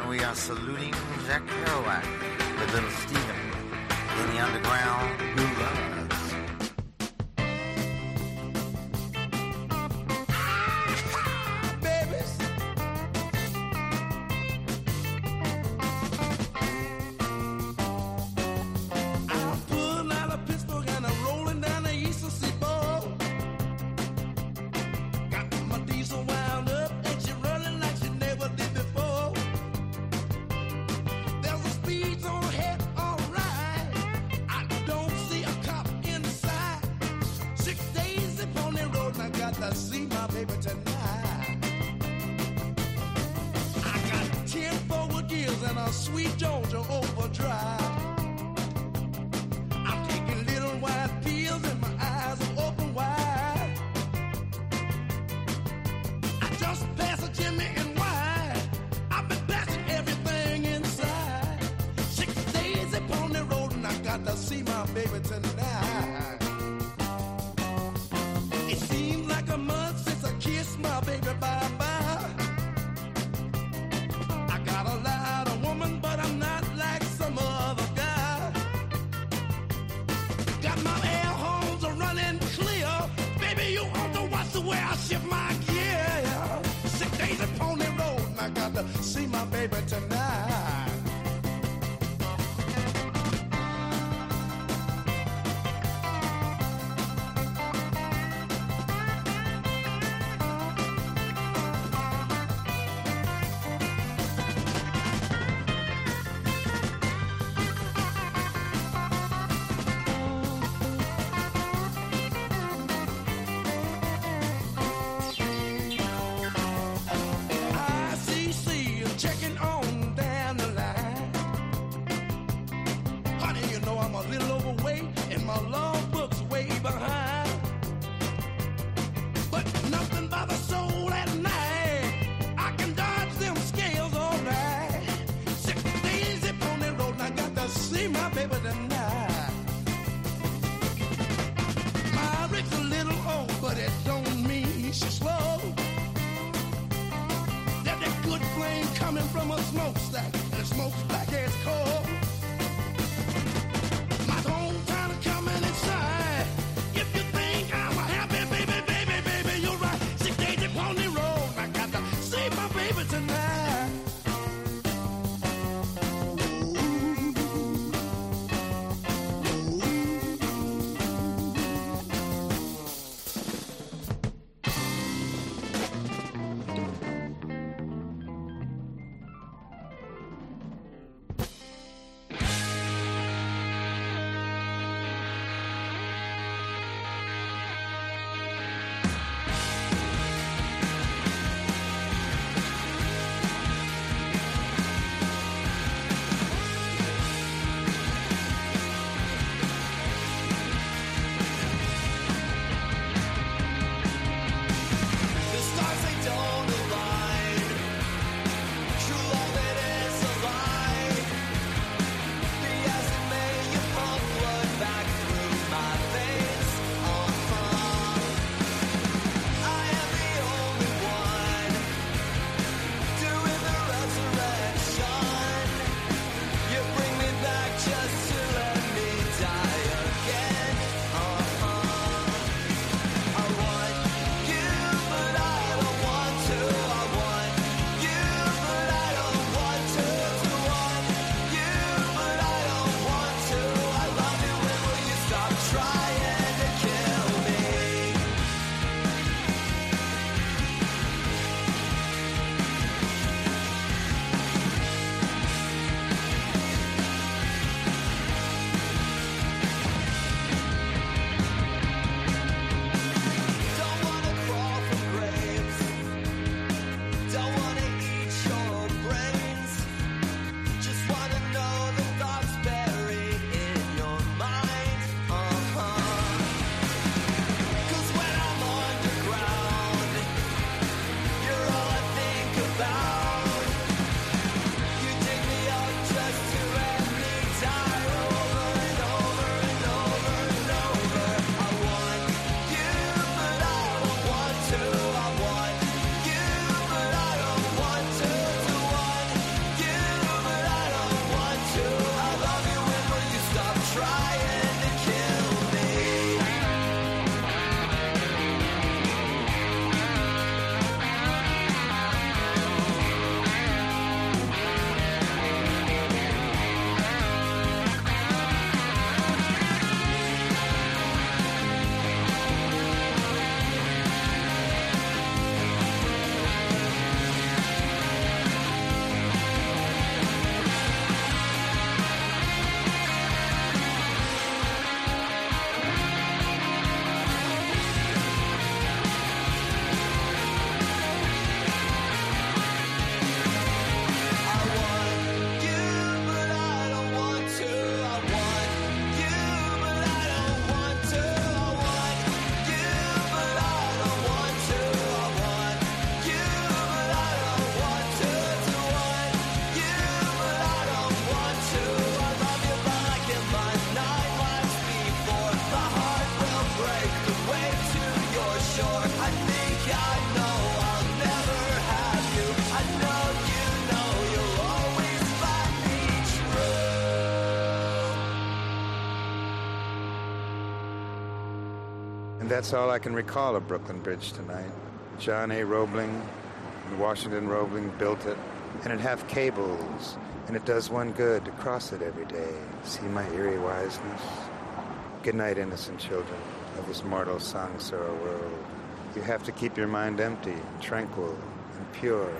Speaker 28: and we are saluting Jack Kerouac with Little Steven in the Underground
Speaker 2: Blue Love. That's all I can recall of Brooklyn Bridge tonight. John A. Roebling and Washington Roebling built it, and it hath cables, and it does one good to cross it every day. See my eerie wiseness? Good night, innocent children of this mortal Sangsara world. You have to keep your mind empty, tranquil, and pure,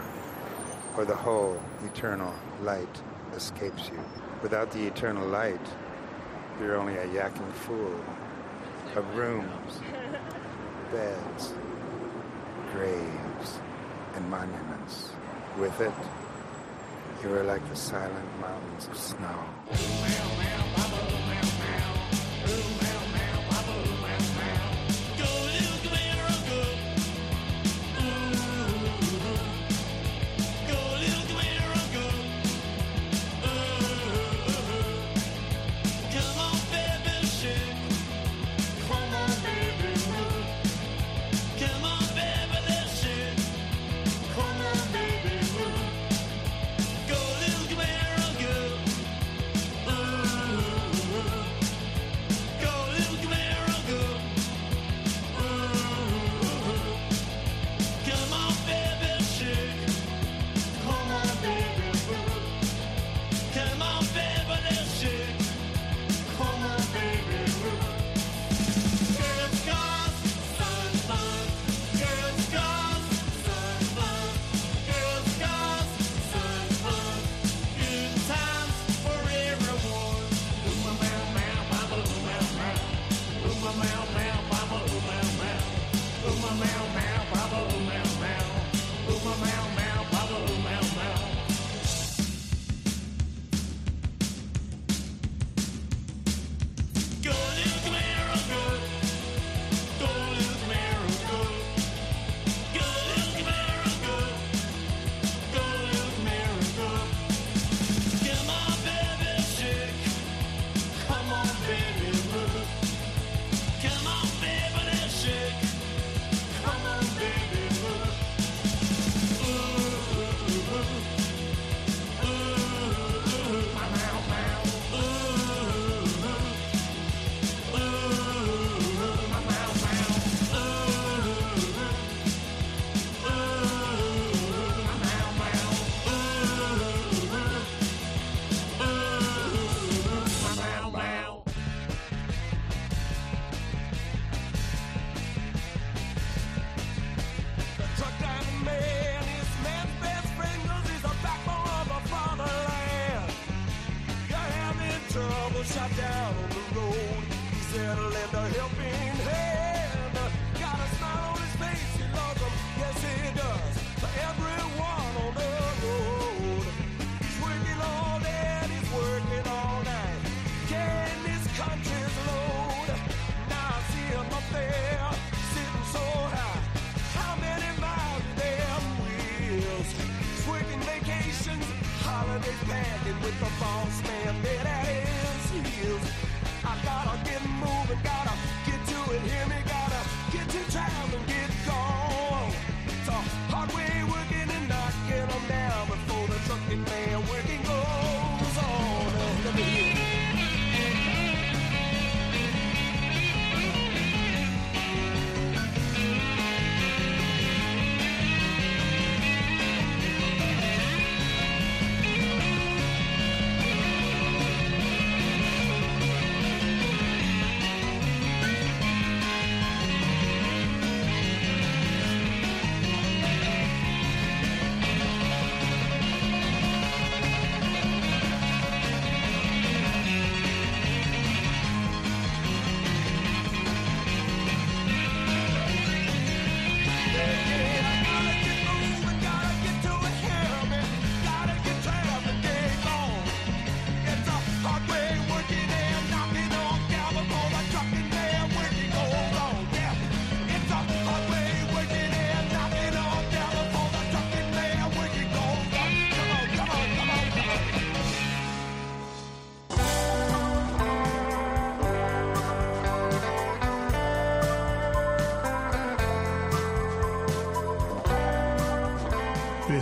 Speaker 2: or the whole eternal light escapes you. Without the eternal light, you're only a yacking fool of rooms, beds, graves, and monuments. With it, you are like the silent mountains of snow.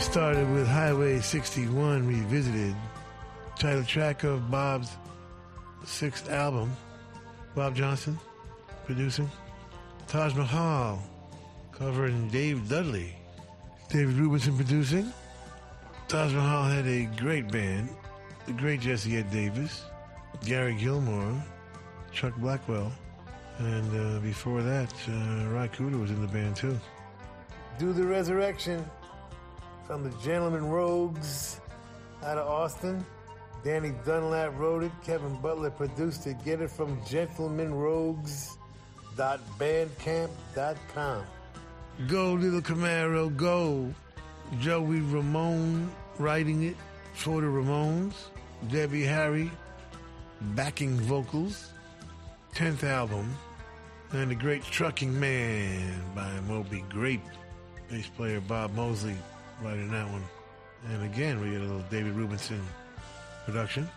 Speaker 5: started with Highway 61 Revisited, title track of Bob's sixth album, Bob Johnston producing.
Speaker 3: Taj Mahal covering Dave Dudley, David Rubinson producing. Taj Mahal had a great band, the great Jesse Ed Davis, Gary Gilmore, Chuck Blackwell, and uh, before that, uh, Ry was in the band too.
Speaker 5: Do the resurrection from the Gentlemen Rogues out of Austin. Danny Dunlap wrote it. Kevin Butler produced it. Get it from gentlemenrogues.bandcamp.com.
Speaker 3: Go, little Camaro, go. Joey Ramone writing it for the Ramones. Debbie Harry backing vocals. 10th album. And The Great Trucking Man by Moby Grape. Bass player Bob Mosley writing that one. And again, we get a little David Rubinson production.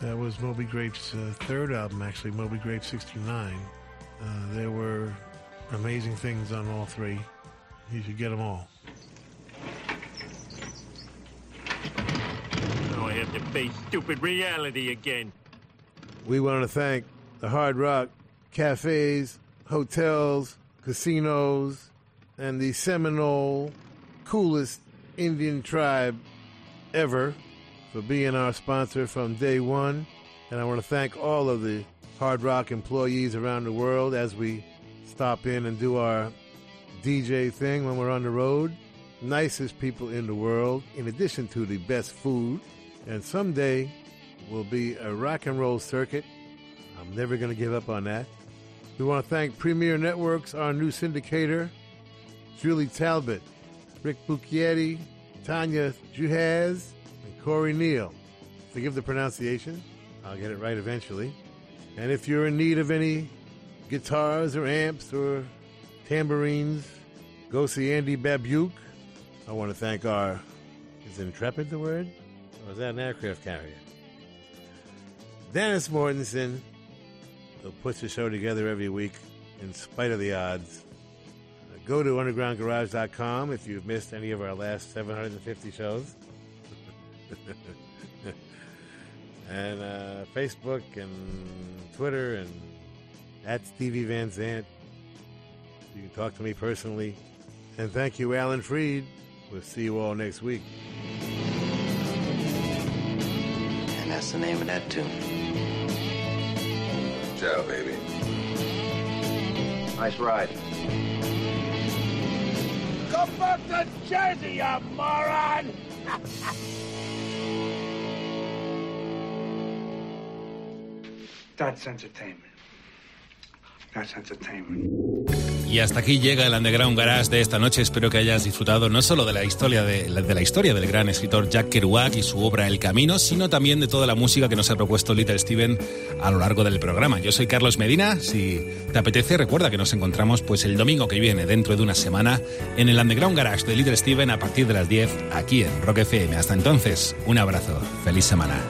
Speaker 3: That was Moby Grape's uh, third album, actually, Moby Grape 69. Uh, there were amazing things on all three. You should get them all.
Speaker 29: Now I have to face stupid reality again.
Speaker 5: We want to thank the Hard Rock cafes, hotels, casinos, and the Seminole coolest Indian tribe ever for being our sponsor from day one. And I want to thank all of the Hard Rock employees around the world as we stop in and do our DJ thing when we're on the road. Nicest people in the world, in addition to the best food. And someday will be a rock and roll circuit. I'm never going to give up on that. We want to thank Premiere Networks, our new syndicator, Julie Talbot, Rick Bucchietti, Tanya Juhaz, and Corey Neal. Forgive the pronunciation. I'll get it right eventually. And if you're in need of any guitars or amps or tambourines, go see Andy Babiuk. I want to thank our, is Intrepid the word? Or is that an aircraft carrier? Dennis Mortensen, who puts the show together every week in spite of the odds. Go to undergroundgarage.com if you've missed any of our last 750 shows. [LAUGHS] and uh, Facebook and Twitter and at Stevie Van Zandt. You can talk to me personally. And thank you, Alan Freed. We'll see you all next week.
Speaker 30: And that's the name of that tune.
Speaker 7: Ciao, baby.
Speaker 23: Nice ride.
Speaker 31: Go back to Jersey, you moron! [LAUGHS]
Speaker 32: That's entertainment. That's entertainment.
Speaker 4: Y hasta aquí llega el Underground Garage de esta noche. Espero que hayas disfrutado no solo de la historia de, la historia del gran escritor Jack Kerouac y su obra El Camino, sino también de toda la música que nos ha propuesto Little Steven a lo largo del programa. Yo soy Carlos Medina. Si te apetece, recuerda que nos encontramos pues el domingo que viene, dentro de una semana, en el Underground Garage de Little Steven a partir de las 10 aquí en Rock FM. Hasta entonces, un abrazo. Feliz semana.